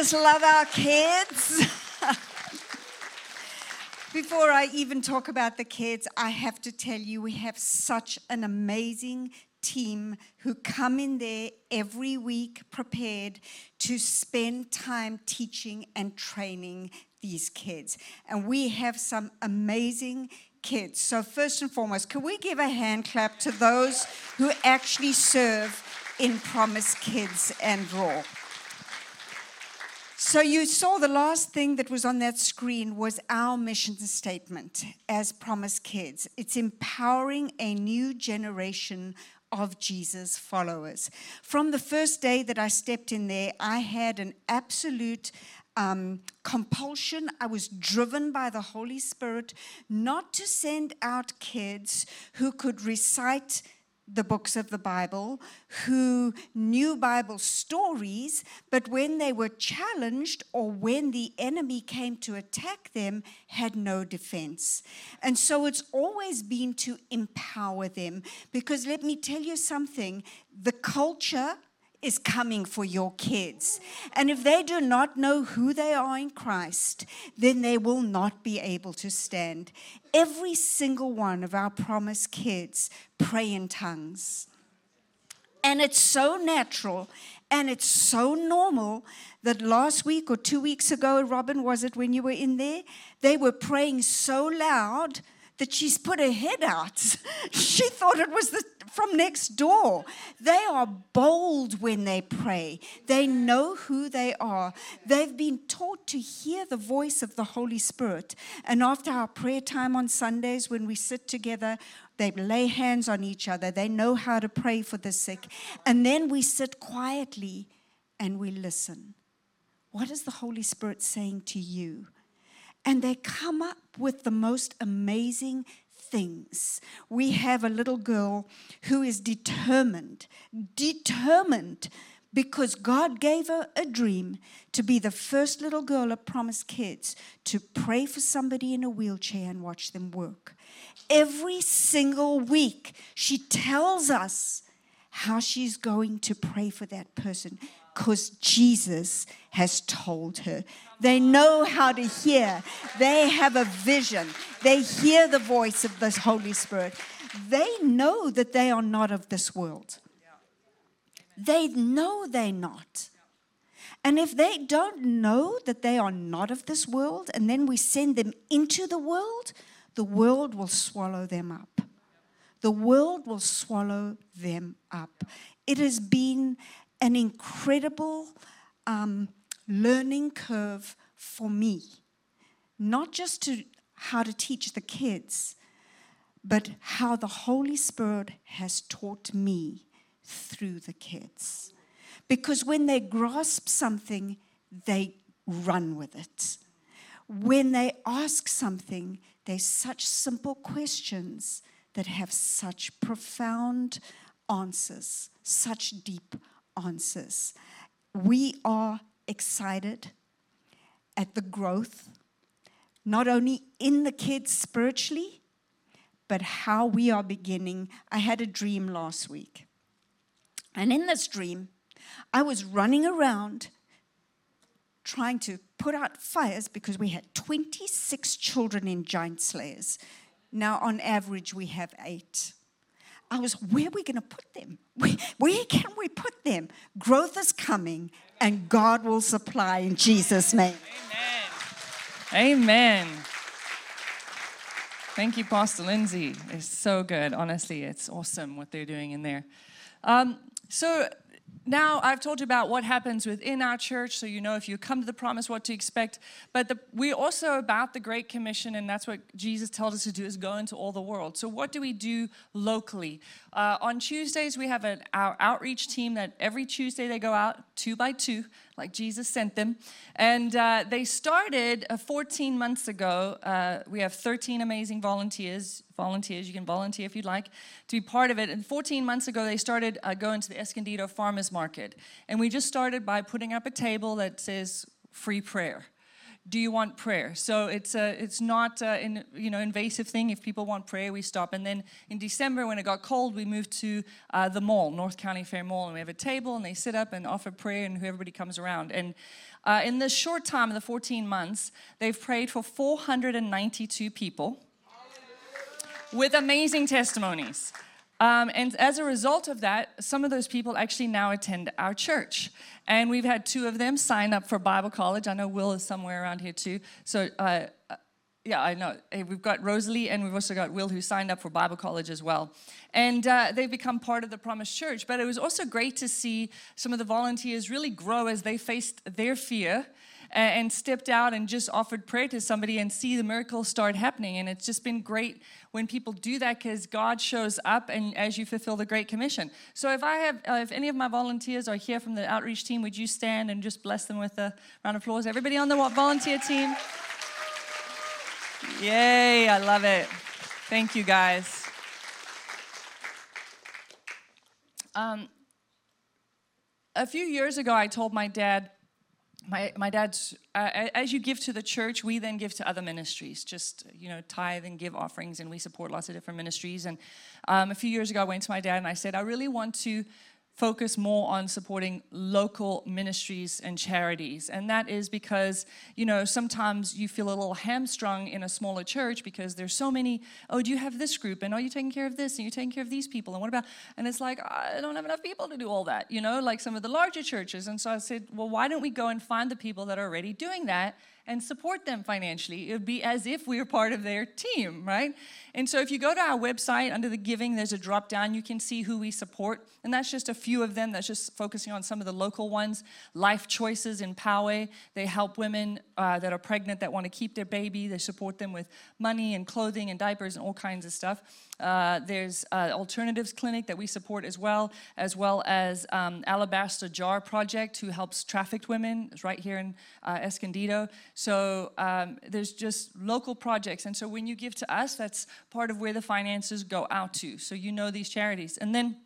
just love our kids. <laughs> Before I even talk about the kids, I have to tell you, we have such an amazing team who come in there every week prepared to spend time teaching and training these kids. And we have some amazing kids. So, first and foremost, can we give a hand clap to those who actually serve in Promise Kids and Raw? So you saw the last thing that was on that screen was our mission statement as Promise Kids. It's empowering a new generation of Jesus followers. From the first day that I stepped in there, I had an absolute um, compulsion. I was driven by the Holy Spirit not to send out kids who could recite the books of the Bible, who knew Bible stories, but when they were challenged or when the enemy came to attack them, had no defense. And so it's always been to empower them. Because let me tell you something the culture is coming for your kids. And if they do not know who they are in Christ, then they will not be able to stand. Every single one of our Promise Kids pray in tongues. And it's so natural and it's so normal that last week or two weeks ago, Robin, was it when you were in there? They were praying so loud that she's put her head out. <laughs> she thought it was the, from next door. They are bold when they pray, they know who they are. They've been taught to hear the voice of the Holy Spirit. And after our prayer time on Sundays, when we sit together, they lay hands on each other. They know how to pray for the sick. And then we sit quietly and we listen. What is the Holy Spirit saying to you? And they come up with the most amazing things. We have a little girl who is determined, determined because God gave her a dream to be the first little girl at Promise Kids to pray for somebody in a wheelchair and watch them work. Every single week, she tells us how she's going to pray for that person because Jesus has told her. They know how to hear, they have a vision, they hear the voice of the Holy Spirit. They know that they are not of this world. They know they're not. And if they don't know that they are not of this world, and then we send them into the world, the world will swallow them up. the world will swallow them up. It has been an incredible um, learning curve for me, not just to how to teach the kids, but how the Holy Spirit has taught me through the kids. Because when they grasp something, they run with it. When they ask something, they're such simple questions that have such profound answers, such deep answers. We are excited at the growth, not only in the kids spiritually, but how we are beginning. I had a dream last week. And in this dream, I was running around trying to put out fires because we had 26 children in giant slayers. Now, on average, we have eight. I was, where are we going to put them? Where, where, can we put them? Growth is coming, and God will supply in Jesus' name. Amen. Amen. Thank you, Pastor Lindsay. It's so good. Honestly, it's awesome what they're doing in there. Um, so, now I've told you about what happens within our church, so you know if you come to the promise what to expect. But the, we're also about the Great Commission, and that's what Jesus tells us to do: is go into all the world. So what do we do locally? Uh, on Tuesdays we have our outreach team that every Tuesday they go out two by two, like Jesus sent them, and uh, they started uh, 14 months ago. Uh, we have 13 amazing volunteers volunteers. You can volunteer if you'd like to be part of it. And 14 months ago, they started uh, going to the Escondido Farmers Market. And we just started by putting up a table that says free prayer. Do you want prayer? So it's a, it's not a, in, you know invasive thing. If people want prayer, we stop. And then in December, when it got cold, we moved to uh, the mall, North County Fair Mall, and we have a table, and they sit up and offer prayer, and everybody comes around. And uh, in this short time, the 14 months, they've prayed for 492 people with amazing testimonies. Um, and as a result of that, some of those people actually now attend our church. And we've had two of them sign up for Bible college. I know Will is somewhere around here too. So, uh, uh yeah, I know. We've got Rosalie and we've also got Will who signed up for Bible college as well. And uh, they've become part of the Promise Church. But it was also great to see some of the volunteers really grow as they faced their fear and stepped out and just offered prayer to somebody and see the miracles start happening. And it's just been great when people do that because God shows up and as you fulfill the Great Commission. So if I have, uh, if any of my volunteers are here from the outreach team, would you stand and just bless them with a round of applause? Everybody on the volunteer team? Yay, I love it. Thank you guys. Um, a few years ago, I told my dad, my, my dad's, uh, as you give to the church, we then give to other ministries, just, you know, tithe and give offerings, and we support lots of different ministries. And um, a few years ago, I went to my dad and I said, I really want to focus more on supporting local ministries and charities. And that is because, you know, sometimes you feel a little hamstrung in a smaller church because there's so many, oh, do you have this group? And are you taking care of this? And you're taking care of these people? And what about, and it's like, I don't have enough people to do all that, you know, like some of the larger churches. And so I said, well, why don't we go and find the people that are already doing that and support them financially. It would be as if we were part of their team, right? And so if you go to our website under the giving, there's a drop down. You can see who we support. And that's just a few of them. That's just focusing on some of the local ones. Life Choices in Poway. They help women uh, that are pregnant that want to keep their baby. They support them with money and clothing and diapers and all kinds of stuff. Uh, there's uh, Alternatives Clinic that we support as well, as well as um, Alabaster Jar Project, who helps trafficked women. It's right here in uh, Escondido. So um, there's just local projects. And so when you give to us, that's part of where the finances go out to. So you know these charities. And then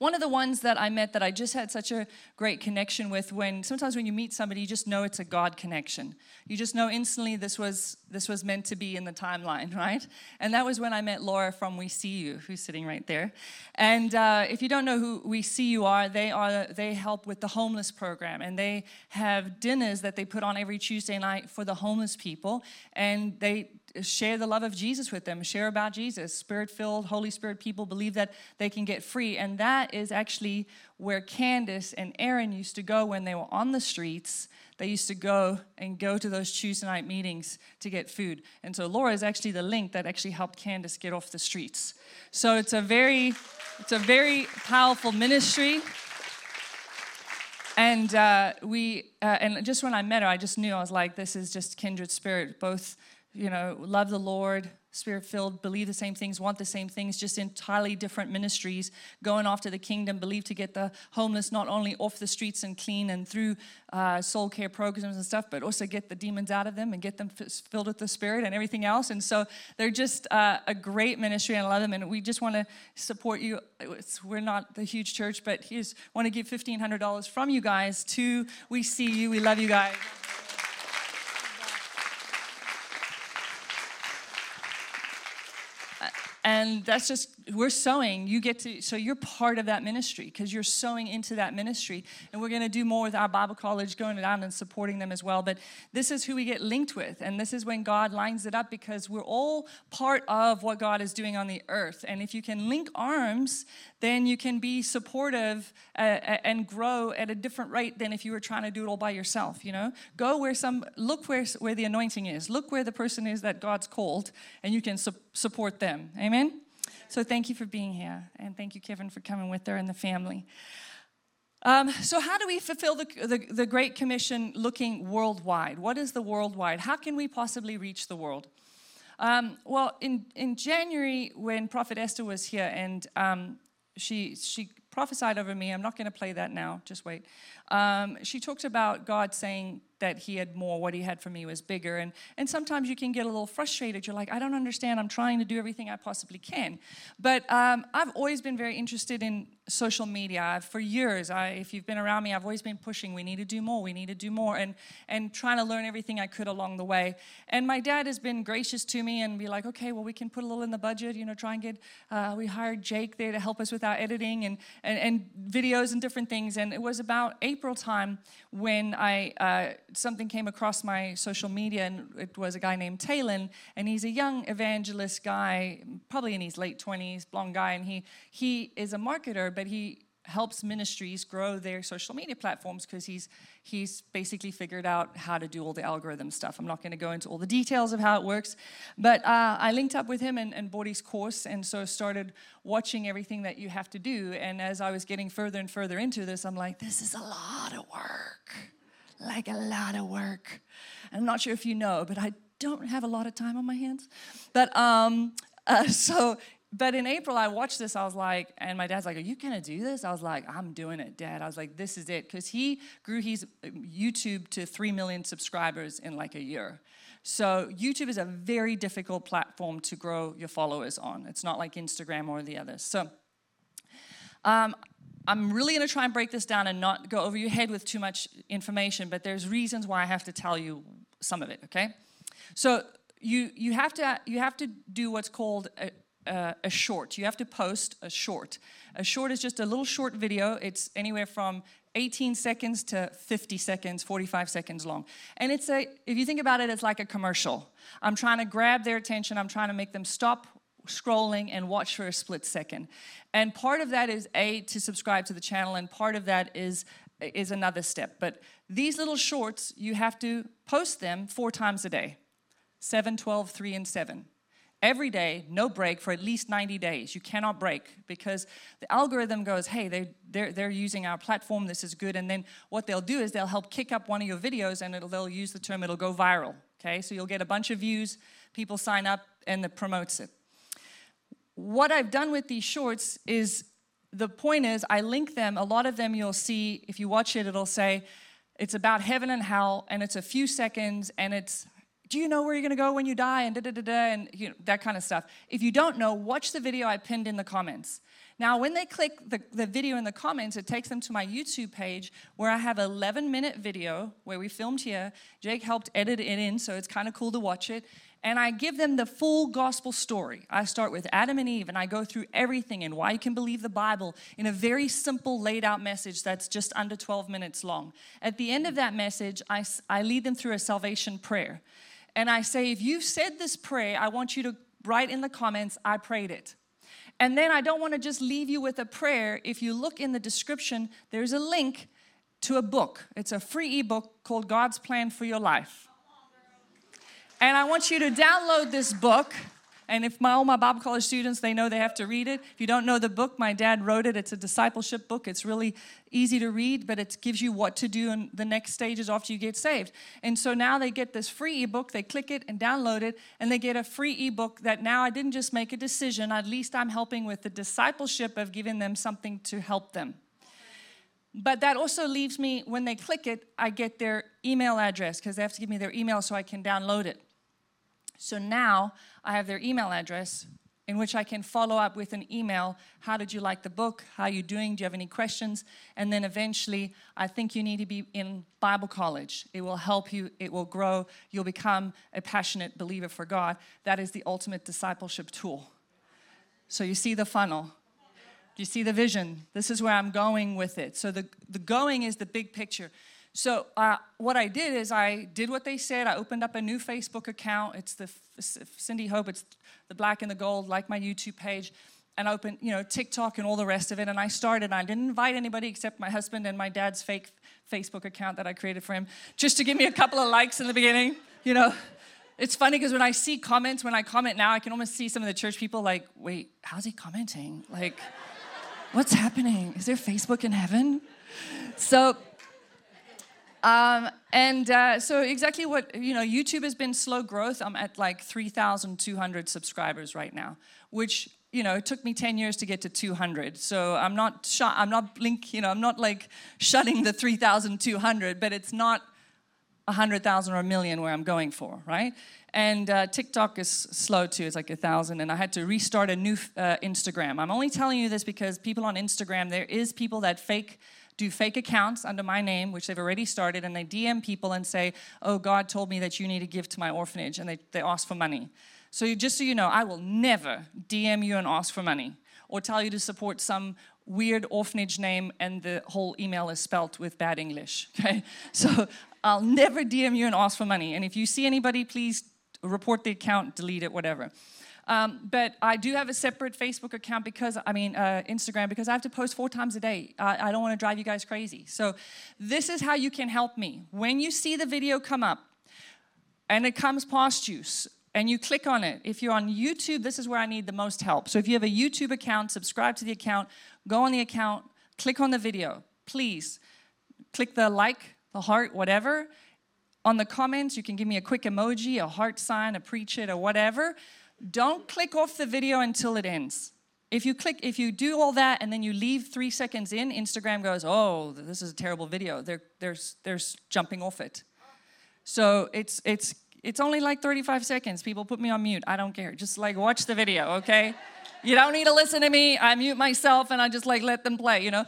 one of the ones that I met that I just had such a great connection with when sometimes when you meet somebody, you just know it's a God connection. You just know instantly this was this was meant to be in the timeline, <laughs> right? And that was when I met Laura from We See You, who's sitting right there. And uh, if you don't know who We See You are, they are they help with the homeless program, and they have dinners that they put on every Tuesday night for the homeless people, and they share the love of Jesus with them, share about Jesus. Spirit filled, Holy Spirit people believe that they can get free. And that is actually where Candace and Aaron used to go when they were on the streets. They used to go and go to those Tuesday night meetings to get food. And so Laura is actually the link that actually helped Candace get off the streets. So it's a very, it's a very powerful ministry. And uh, we, uh, and just when I met her, I just knew I was like, this is just kindred spirit. Both, you know, love the Lord, spirit filled, believe the same things, want the same things, just entirely different ministries, going after the kingdom, believe to get the homeless not only off the streets and clean and through uh, soul care programs and stuff, but also get the demons out of them and get them filled with the spirit and everything else. And so they're just uh, a great ministry, and I love them. And we just want to support you. It's, we're not the huge church, but here's want to give fifteen hundred dollars from you guys to We See You. We love you guys. And that's just we're sowing. You get to so you're part of that ministry because you're sowing into that ministry. And we're going to do more with our bible college going down and supporting them as well. But this is who we get linked with. And this is when god lines it up because we're all part of what god is doing on the earth. And if you can link arms then you can be supportive uh, and grow at a different rate than if you were trying to do it all by yourself you know? Go where some look where where the anointing is. Look where the person is that god's called and you can su- support them amen so thank you for being here. And thank you, Kevin, for coming with her and the family. Um, so, how do we fulfill the, the, the, Great Commission looking worldwide? What is the worldwide? How can we possibly reach the world? Um, well, in, in January, when Prophet Esther was here and um, she, she prophesied over me, I'm not going to play that now, just wait. Um, she talked about God saying, that he had more, what he had for me was bigger. And, and sometimes you can get a little frustrated. You're like, I don't understand. I'm trying to do everything I possibly can. But um, I've always been very interested in social media. I've, for years, I, if you've been around me, I've always been pushing, we need to do more, we need to do more, and, and trying to learn everything I could along the way. And my dad has been gracious to me and be like, okay, well, we can put a little in the budget, you know, try and get, uh, we hired Jake there to help us with our editing and, and, and videos and different things. And it was about April time when I, uh, something came across my social media, and it was a guy named Talon, and he's a young evangelist guy, probably in his late 20s, blonde guy, and he, he is a marketer, but he helps ministries grow their social media platforms because he's he's basically figured out how to do all the algorithm stuff. I'm not going to go into all the details of how it works, but uh, I linked up with him and, and bought his course, and so started watching everything that you have to do. And as I was getting further and further into this, I'm like, this is a lot of work like a lot of work. I'm not sure if you know, but I don't have a lot of time on my hands. But um, uh, <laughs> so, but in April, I watched this. I was like, and my dad's like, "Are you gonna do this?" I was like, "I'm doing it, Dad." I was like, "This is it," because he grew his YouTube to three million subscribers in like a year. So YouTube is a very difficult platform to grow your followers on. It's not like Instagram or the others. So. Um, I'm really going to try and break this down and not go over your head with too much information, but there's reasons why I have to tell you some of it, okay? So you, you, have, to, you have to do what's called a, a, a short. You have to post a short. A short is just a little short video. It's anywhere from 18 seconds to 50 seconds, 45 seconds long. And it's a, if you think about it, it's like a commercial. I'm trying to grab their attention, I'm trying to make them stop scrolling and watch for a split second. And part of that is A, to subscribe to the channel, and part of that is, is another step. But these little shorts, you have to post them four times a day 7, 12, 3, and 7. Every day, no break for at least 90 days. You cannot break because the algorithm goes, hey, they, they're, they're using our platform, this is good. And then what they'll do is they'll help kick up one of your videos and they'll use the term, it'll go viral. Okay, so you'll get a bunch of views, people sign up, and it promotes it what I've done with these shorts is the point is I link them. A lot of them you'll see, if you watch it, it'll say it's about heaven and hell, and it's a few seconds, and it's do you know where you're going to go when you die and da da da and you know, that kind of stuff. If you don't know, watch the video I pinned in the comments. Now, when they click the, the video in the comments, it takes them to my YouTube page where I have an 11 minute video where we filmed here. Jake helped edit it in, so it's kind of cool to watch it and I give them the full gospel story. I start with Adam and Eve and I go through everything and why you can believe the Bible in a very simple, laid out message that's just under 12 minutes long. At the end of that message, I, I lead them through a salvation prayer. And I say, if you've said this prayer, I want you to write in the comments, I prayed it. And then I don't want to just leave you with a prayer. If you look in the description, there's a link to a book. It's a free ebook called God's Plan for Your Life. And I want you to download this book. And if my all my Bible college students, they know they have to read it. If you don't know the book, my dad wrote it. It's a discipleship book. It's really easy to read, but it gives you what to do in the next stages after you get saved. And so now they get this free ebook. They click it and download it, and they get a free ebook that now I didn't just make a decision. At least I'm helping with the discipleship of giving them something to help them. But that also leaves me, when they click it, I get their email address because they have to give me their email so I can download it. So now I have their email address in which I can follow up with an email. How did you like the book? How are you doing? Do you have any questions? And then eventually, I think you need to be in Bible college. It will help you, it will grow. You'll become a passionate believer for God. That is the ultimate discipleship tool. So you see the funnel. You see the vision? This is where I'm going with it. So the, the going is the big picture. So uh, what I did is I did what they said. I opened up a new Facebook account. It's the Cindy Hope. It's the black and the gold, like my YouTube page. And I opened, you know, TikTok and all the rest of it. And I started. I didn't invite anybody except my husband and my dad's fake Facebook account that I created for him, just to give me a couple of likes in the beginning. You know, it's funny because when I see comments, when I comment now, I can almost see some of the church people like, wait, how's he commenting? Like, what's happening? Is there Facebook in heaven? So um, and uh, so exactly what you know, YouTube has been slow growth. I'm at like 3,200 subscribers right now, which you know it took me 10 years to get to 200. So I'm not sh- I'm not blink. You know, I'm not like shutting the 3,200, but it's not 100,000 or a million where I'm going for, right? And uh, TikTok is slow too. It's like a thousand, and I had to restart a new uh, Instagram. I'm only telling you this because people on Instagram, there is people that fake do fake accounts under my name, which they've already started, and they DM people and say, Oh, God told me that you need to give to my orphanage, and they, they ask for money. So, just so you know, I will never DM you and ask for money or tell you to support some weird orphanage name and the whole email is spelt with bad English. <laughs> Okay? So, I'll never DM you and ask for money. And if you see anybody, please report the account, delete it, whatever. Um, but I do have a separate Facebook account because, I mean, uh, Instagram, because I have to post four times a day. I don't want to drive you guys crazy. So, this is how you can help me. When you see the video come up and it comes past you, and you click on it. If you're on YouTube, this is where I need the most help. So if you have a YouTube account, subscribe to the account, go on the account, click on the video. Please click the like, the heart, whatever. On the comments, you can give me a quick emoji, a heart sign, a preach it, or whatever. Don't click off the video until it ends. If you click, if you do all that and then you leave three seconds in, Instagram goes, "Oh, this is a terrible video." They're they're they're jumping off it. So it's it's it's only like 35 seconds. People put me on mute. I don't care. Just like watch the video, okay? You don't need to listen to me. I mute myself and I just like let them play, you know.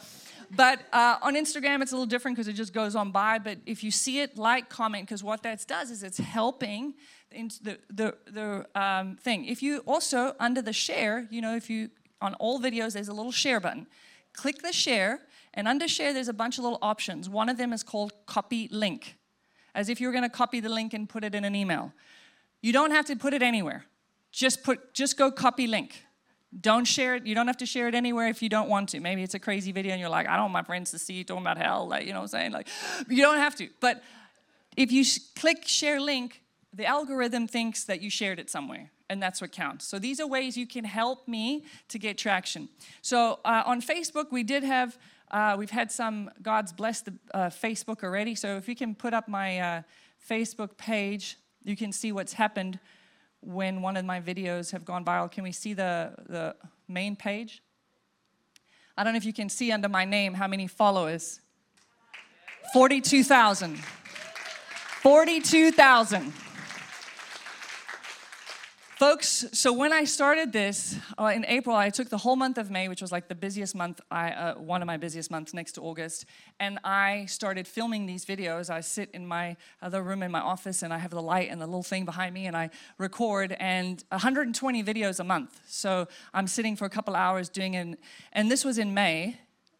But uh, on Instagram, it's a little different because it just goes on by. But if you see it, like, comment, because what that does is it's helping the, the, the um, thing. If you also, under the share, you know, if you, on all videos, there's a little share button. Click the share, and under share, there's a bunch of little options. One of them is called copy link, as if you were going to copy the link and put it in an email. You don't have to put it anywhere. Just put, just go copy link. Don't share it. You don't have to share it anywhere if you don't want to. Maybe it's a crazy video and you're like, I don't want my friends to see you talking about hell. Like, you know what I'm saying? Like, <gasps> you don't have to. But if you click share link, the algorithm thinks that you shared it somewhere and that's what counts. So these are ways you can help me to get traction. So uh, on Facebook, we did have, uh, we've had some, God's blessed the uh, Facebook already. So if you can put up my uh, Facebook page, you can see what's happened when one of my videos have gone viral. Can we see the, the main page? I don't know if you can see under my name how many followers. 42,000. 42,000. Folks, so when I started this uh, in April, I took the whole month of May, which was like the busiest month, I, uh, one of my busiest months next to August, and I started filming these videos. I sit in my other room in my office, and I have the light and the little thing behind me, and I record, and 120 videos a month. So I'm sitting for a couple hours doing it, and this was in May,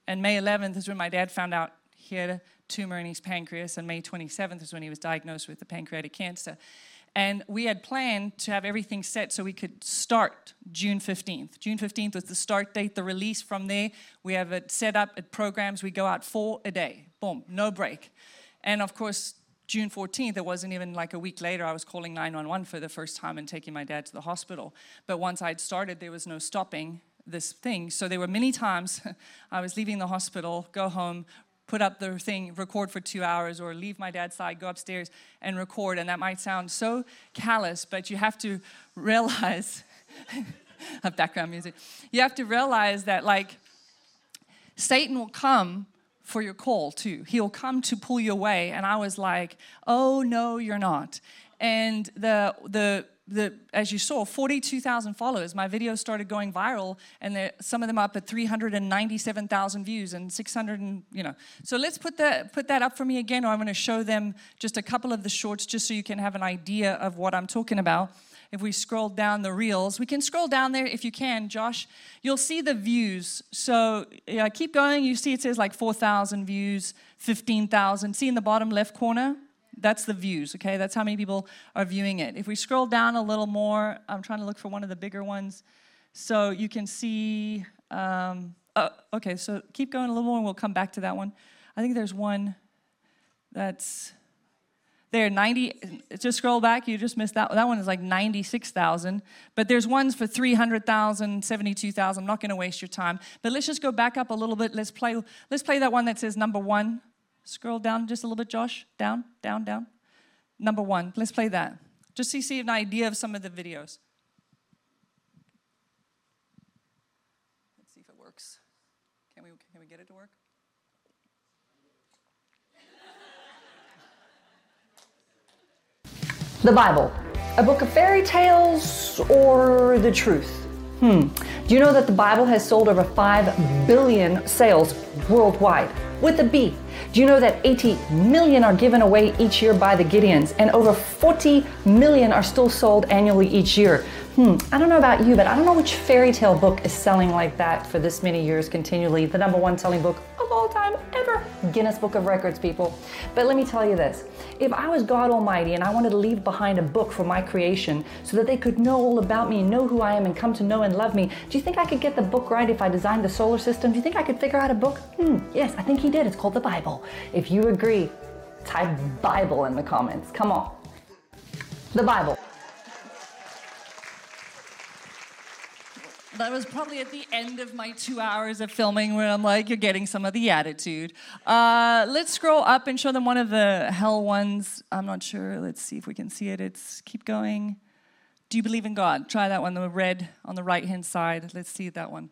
and May 11th is when my dad found out he had a tumor in his pancreas, and May 27th is when he was diagnosed with the pancreatic cancer. And we had planned to have everything set so we could start June 15th. June 15th was the start date, the release from there. We have it set up at programs. We go out four a day, boom, no break. And of course, June 14th, it wasn't even like a week later, I was calling 911 for the first time and taking my dad to the hospital. But once I'd started, there was no stopping this thing. So there were many times <laughs> I was leaving the hospital, go home, put up the thing, record for two hours, or leave my dad's side, go upstairs and record. And that might sound so callous, but you have to realize, <laughs> of background music, you have to realize that like Satan will come for your call too. He'll come to pull you away. And I was like, oh no, you're not. And the the the, as you saw, 42,000 followers. My videos started going viral, and some of them up at 397,000 views and 600, and, you know. So let's put that put that up for me again, or I'm going to show them just a couple of the shorts, just so you can have an idea of what I'm talking about. If we scroll down the reels, we can scroll down there if you can, Josh. You'll see the views. So yeah, keep going. You see it says like 4,000 views, 15,000. See in the bottom left corner? That's the views, okay? That's how many people are viewing it. If we scroll down a little more, I'm trying to look for one of the bigger ones. So you can see, um, oh, okay, so keep going a little more and we'll come back to that one. I think there's one that's there, 90, just scroll back, you just missed that. That one is like 96,000. But there's ones for 300,000, 72,000. I'm not going to waste your time. But let's just go back up a little bit. Let's play, let's play that one that says number one. Scroll down just a little bit, Josh. Down, down, down. Number one. Let's play that. Just so you see an idea of some of the videos. Let's see if it works. Can we, can we get it to work? The Bible, a book of fairy tales or the truth? Hmm. Do you know that the Bible has sold over 5 billion sales worldwide? With a B. Do you know that 80 million are given away each year by the Gideons and over 40 million are still sold annually each year? Hmm, I don't know about you, but I don't know which fairy tale book is selling like that for this many years continually. The number one selling book of all time ever. Guinness Book of Records, people. But let me tell you this if I was God Almighty and I wanted to leave behind a book for my creation so that they could know all about me and know who I am and come to know and love me, do you think I could get the book right if I designed the solar system? Do you think I could figure out a book? Hmm, yes, I think he did. It's called the Bible. If you agree, type Bible in the comments. Come on. The Bible. That was probably at the end of my two hours of filming where I'm like, you're getting some of the attitude. Uh, let's scroll up and show them one of the hell ones. I'm not sure. Let's see if we can see it. It's keep going. Do you believe in God? Try that one, the red on the right hand side. Let's see that one.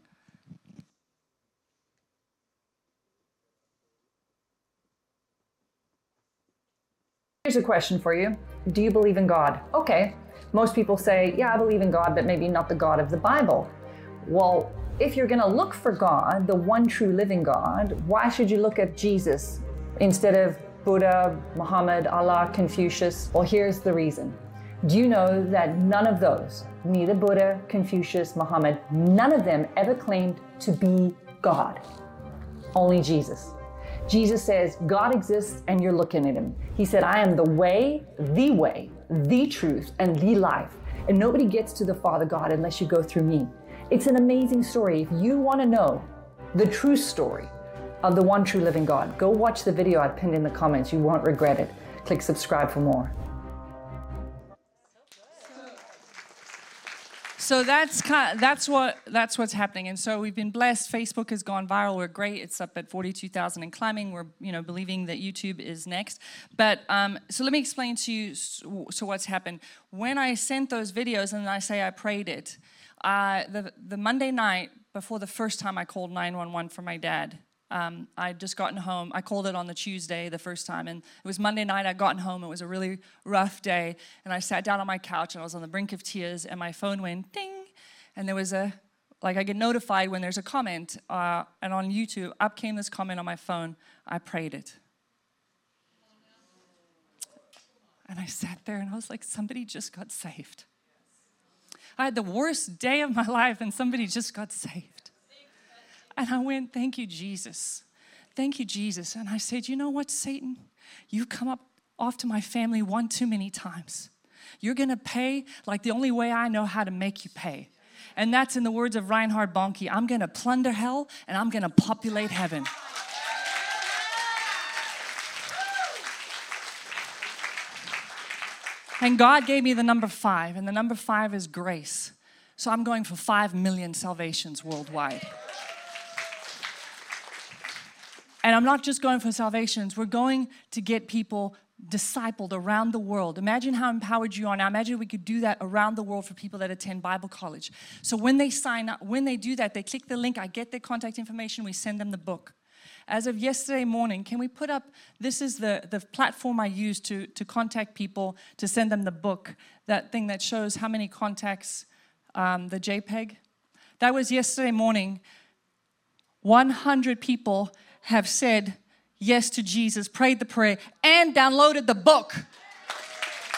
Here's a question for you Do you believe in God? Okay. Most people say, Yeah, I believe in God, but maybe not the God of the Bible. Well, if you're going to look for God, the one true living God, why should you look at Jesus instead of Buddha, Muhammad, Allah, Confucius? Well, here's the reason. Do you know that none of those, neither Buddha, Confucius, Muhammad, none of them ever claimed to be God? Only Jesus. Jesus says, God exists and you're looking at him. He said, I am the way, the way, the truth, and the life. And nobody gets to the Father God unless you go through me. It's an amazing story. If you want to know the true story of the one true living God, go watch the video I pinned in the comments. You won't regret it. Click subscribe for more. So that's kind of, that's what that's what's happening, and so we've been blessed. Facebook has gone viral. We're great. It's up at forty-two thousand and climbing. We're you know believing that YouTube is next. But um, so let me explain to you. So what's happened when I sent those videos and I say I prayed it uh, the, the Monday night before the first time I called 911 for my dad, um, I'd just gotten home. I called it on the Tuesday the first time, and it was Monday night. I'd gotten home. It was a really rough day, and I sat down on my couch and I was on the brink of tears, and my phone went ding, and there was a like I get notified when there's a comment, uh, and on YouTube, up came this comment on my phone. I prayed it. And I sat there and I was like, somebody just got saved. I had the worst day of my life and somebody just got saved. And I went, Thank you, Jesus. Thank you, Jesus. And I said, You know what, Satan? You've come up off to my family one too many times. you're going to pay like the only way I know how to make you pay. And that's in the words of Reinhard Bonnke I'm going to plunder hell and I'm going to populate heaven. And God gave me the number five, and the number five is grace. So I'm going for five million salvations worldwide. And I'm not just going for salvations, we're going to get people discipled around the world. Imagine how empowered you are now. Imagine we could do that around the world for people that attend Bible college. So when they sign up, when they do that, they click the link, I get their contact information, we send them the book. As of yesterday morning, can we put up this is the, the platform I use to, to contact people to send them the book, that thing that shows how many contacts, um, the JPEG? That was yesterday morning. 100 people have said yes to Jesus, prayed the prayer, and downloaded the book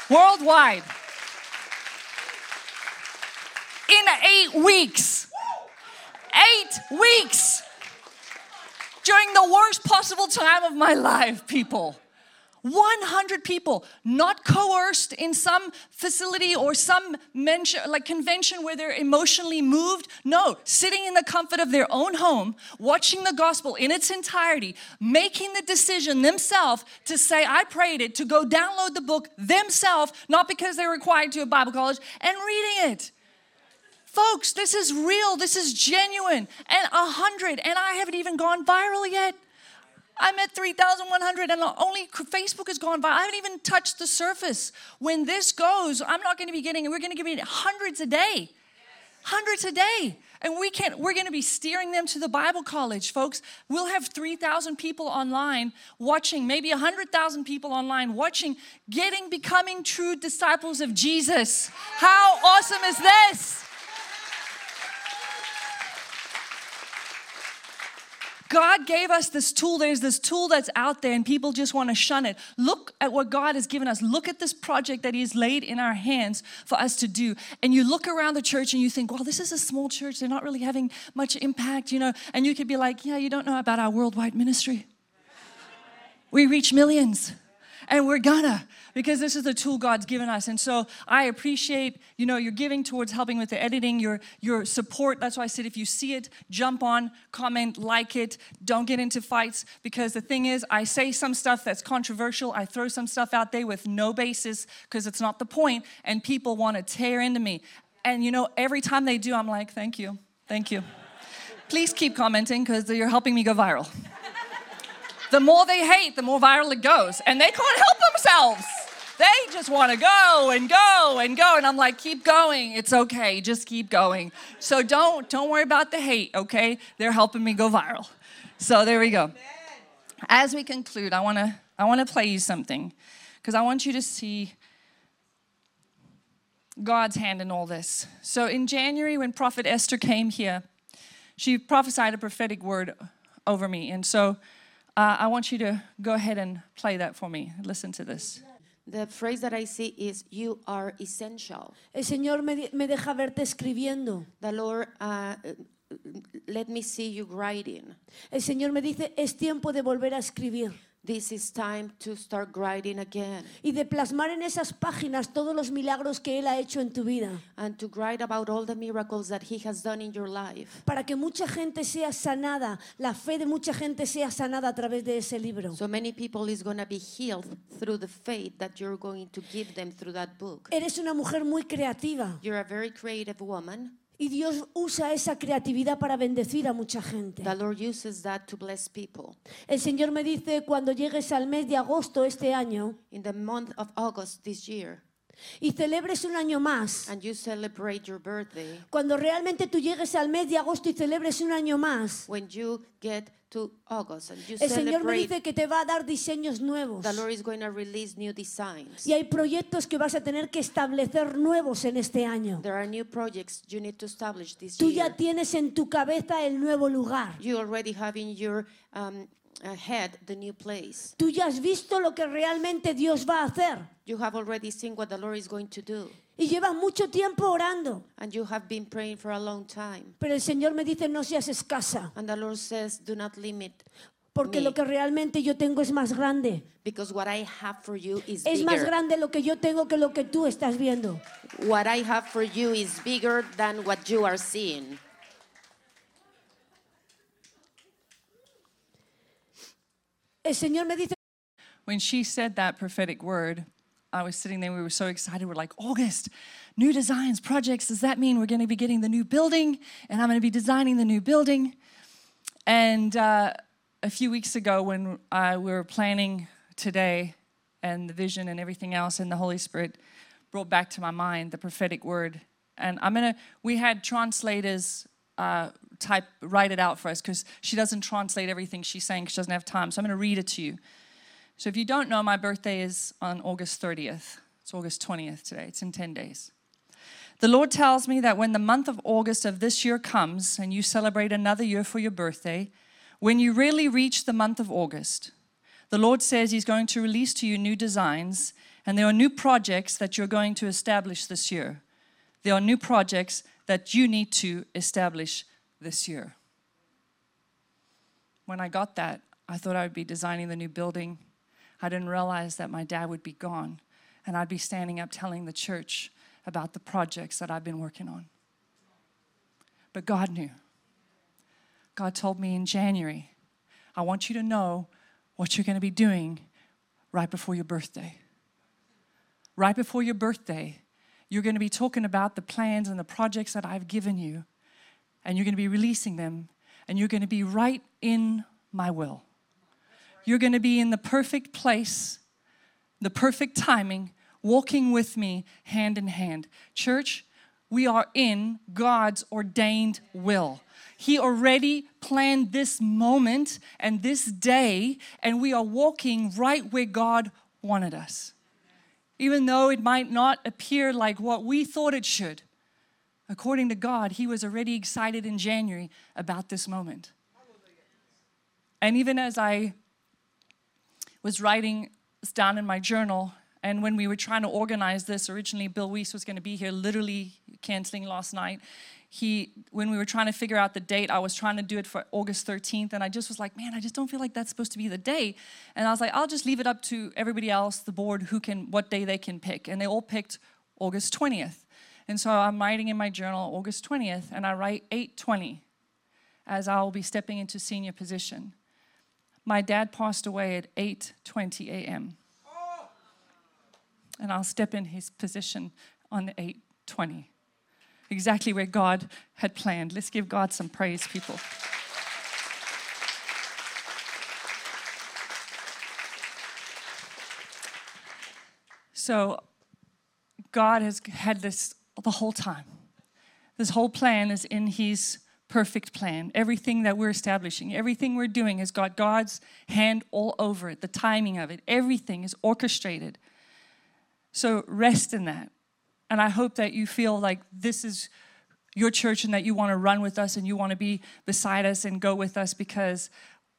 worldwide in eight weeks. Eight weeks during the worst possible time of my life, people. 100 people, not coerced in some facility or some mention, like convention where they're emotionally moved. No, sitting in the comfort of their own home, watching the gospel in its entirety, making the decision themselves to say, I prayed it, to go download the book themselves, not because they're required to a Bible college, and reading it. Folks, this is real, this is genuine. And a hundred, and I haven't even gone viral yet. I'm at 3,100 and only Facebook has gone viral. I haven't even touched the surface. When this goes, I'm not going to be getting, we're going to get hundreds a day. Hundreds a day. And we can't, we're going to be steering them to the Bible college, folks. We'll have 3,000 people online watching, maybe 100,000 people online watching, getting, becoming true disciples of Jesus. How awesome is this? God gave us this tool. There's this tool that's out there, and people just want to shun it. Look at what God has given us. Look at this project that He has laid in our hands for us to do. And you look around the church and you think, well, this is a small church. They're not really having much impact, you know. And you could be like, yeah, you don't know about our worldwide ministry. We reach millions and we're gonna because this is the tool God's given us. And so I appreciate, you know, your giving towards helping with the editing, your your support. That's why I said if you see it, jump on, comment, like it. Don't get into fights because the thing is, I say some stuff that's controversial. I throw some stuff out there with no basis because it's not the point, and people want to tear into me. And you know, every time they do, I'm like, thank you, thank you. Please keep commenting because you're helping me go viral the more they hate, the more viral it goes. And they can't help themselves. They just want to go and go and go. And I'm like, keep going. It's okay. Just keep going. So don't don't worry about the hate, okay? They're helping me go viral. So there we go. As we conclude, I want to I want to play you something because I want you to see God's hand in all this. So in January when prophet Esther came here, she prophesied a prophetic word over me. And so uh, I want you to go ahead and play that for me. Listen to this. The phrase that I see is you are essential. El Señor me, me deja verte escribiendo. The Lord uh, let me see you writing. El Señor me dice es tiempo de volver a escribir. This is time to start writing again. Y de plasmar en esas páginas todos los milagros que él ha hecho en tu vida. And to write about all the miracles that he has done in your life. Para que mucha gente sea sanada, la fe de mucha gente sea sanada a través de ese libro. So many people is going to be healed through the faith that you're going to give them through that book. Eres una mujer muy creativa. You're a very creative woman. Y Dios usa esa creatividad para bendecir a mucha gente. The Lord uses that to bless people. El Señor me dice cuando llegues al mes de agosto este año. In the month of August this year. Y celebres un año más. And you celebrate your birthday. Cuando realmente tú llegues al mes de agosto y celebres un año más. When you get to August and you El Señor me dice que te va a dar diseños nuevos. The Lord is going to release new designs. Y hay proyectos que vas a tener que establecer nuevos en este año. There are new projects you need to establish this Tú year. ya tienes en tu cabeza el nuevo lugar. You already have in your um, ahead the new place. Tú ya has visto lo que realmente Dios va a hacer. You have already seen what the Lord is going to do. Y llevas mucho tiempo orando. And you have been praying for a long time. Pero el Señor me dice no seas escasa. And the Lord says, do not limit. Porque me. lo que realmente yo tengo es más grande. Because what I have for you is Es más bigger. grande lo que yo tengo que lo que tú estás viendo. What I have for you is bigger than what you are seeing. El Señor me dice When she said that prophetic word, I was sitting there, we were so excited. We're like, August, new designs, projects. Does that mean we're going to be getting the new building? And I'm going to be designing the new building. And uh, a few weeks ago, when uh, we were planning today and the vision and everything else, and the Holy Spirit brought back to my mind the prophetic word. And I'm going to, we had translators uh, type, write it out for us because she doesn't translate everything she's saying 'cause she doesn't have time. So I'm going to read it to you. So if you don't know, my birthday is on August 30th. It's August 20th today. It's in 10 days. The Lord tells me that when the month of August of this year comes and you celebrate another year for your birthday, when you really reach the month of August, the Lord says He's going to release to you new designs, and there are new projects that you're going to establish this year. There are new projects that you need to establish this year. When I got that, I thought I would be designing the new building. I didn't realize that my dad would be gone, and I'd be standing up telling the church about the projects that I've been working on. But God knew. God told me in January, I want you to know what you're going to be doing right before your birthday. Right before your birthday, you're going to be talking about the plans and the projects that I've given you, and you're going to be releasing them, and you're going to be right in my will. You're going to be in the perfect place, the perfect timing, walking with me hand in hand. Church, we are in God's ordained will. He already planned this moment and this day, and we are walking right where God wanted us. Even though it might not appear like what we thought it should, according to God, He was already excited in January about this moment. And even as I was writing down in my journal, and when we were trying to organize this, originally Bill Wiese was going to be here, literally canceling last night. He, when we were trying to figure out the date, I was trying to do it for August 13th, and I just was like, man, I just don't feel like that's supposed to be the day. And I was like, I'll just leave it up to everybody else, the board, who can, what day they can pick. And they all picked August 20th. And so I'm writing in my journal August 20th, and I write 820 as I will be stepping into senior position. My dad passed away at 8:20 a.m. And I'll step in his position on the 8:20. Exactly where God had planned. Let's give God some praise, people. So God has had this the whole time. This whole plan is in his perfect plan. Everything that we're establishing, everything we're doing has got God's hand all over it, the timing of it. Everything is orchestrated. So rest in that. And I hope that you feel like this is your church and that you want to run with us and you want to be beside us and go with us because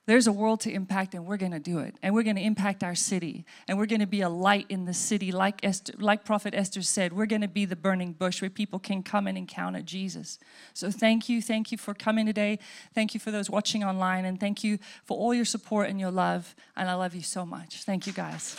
there's a world to impact and we're going to do it. And we're going to impact our city. And we're going to be a light in the city like Esther, like prophet Esther said. We're going to be the burning bush where people can come and encounter Jesus. So thank you, thank you for coming today. Thank you for those watching online and thank you for all your support and your love. And I love you so much. Thank you guys.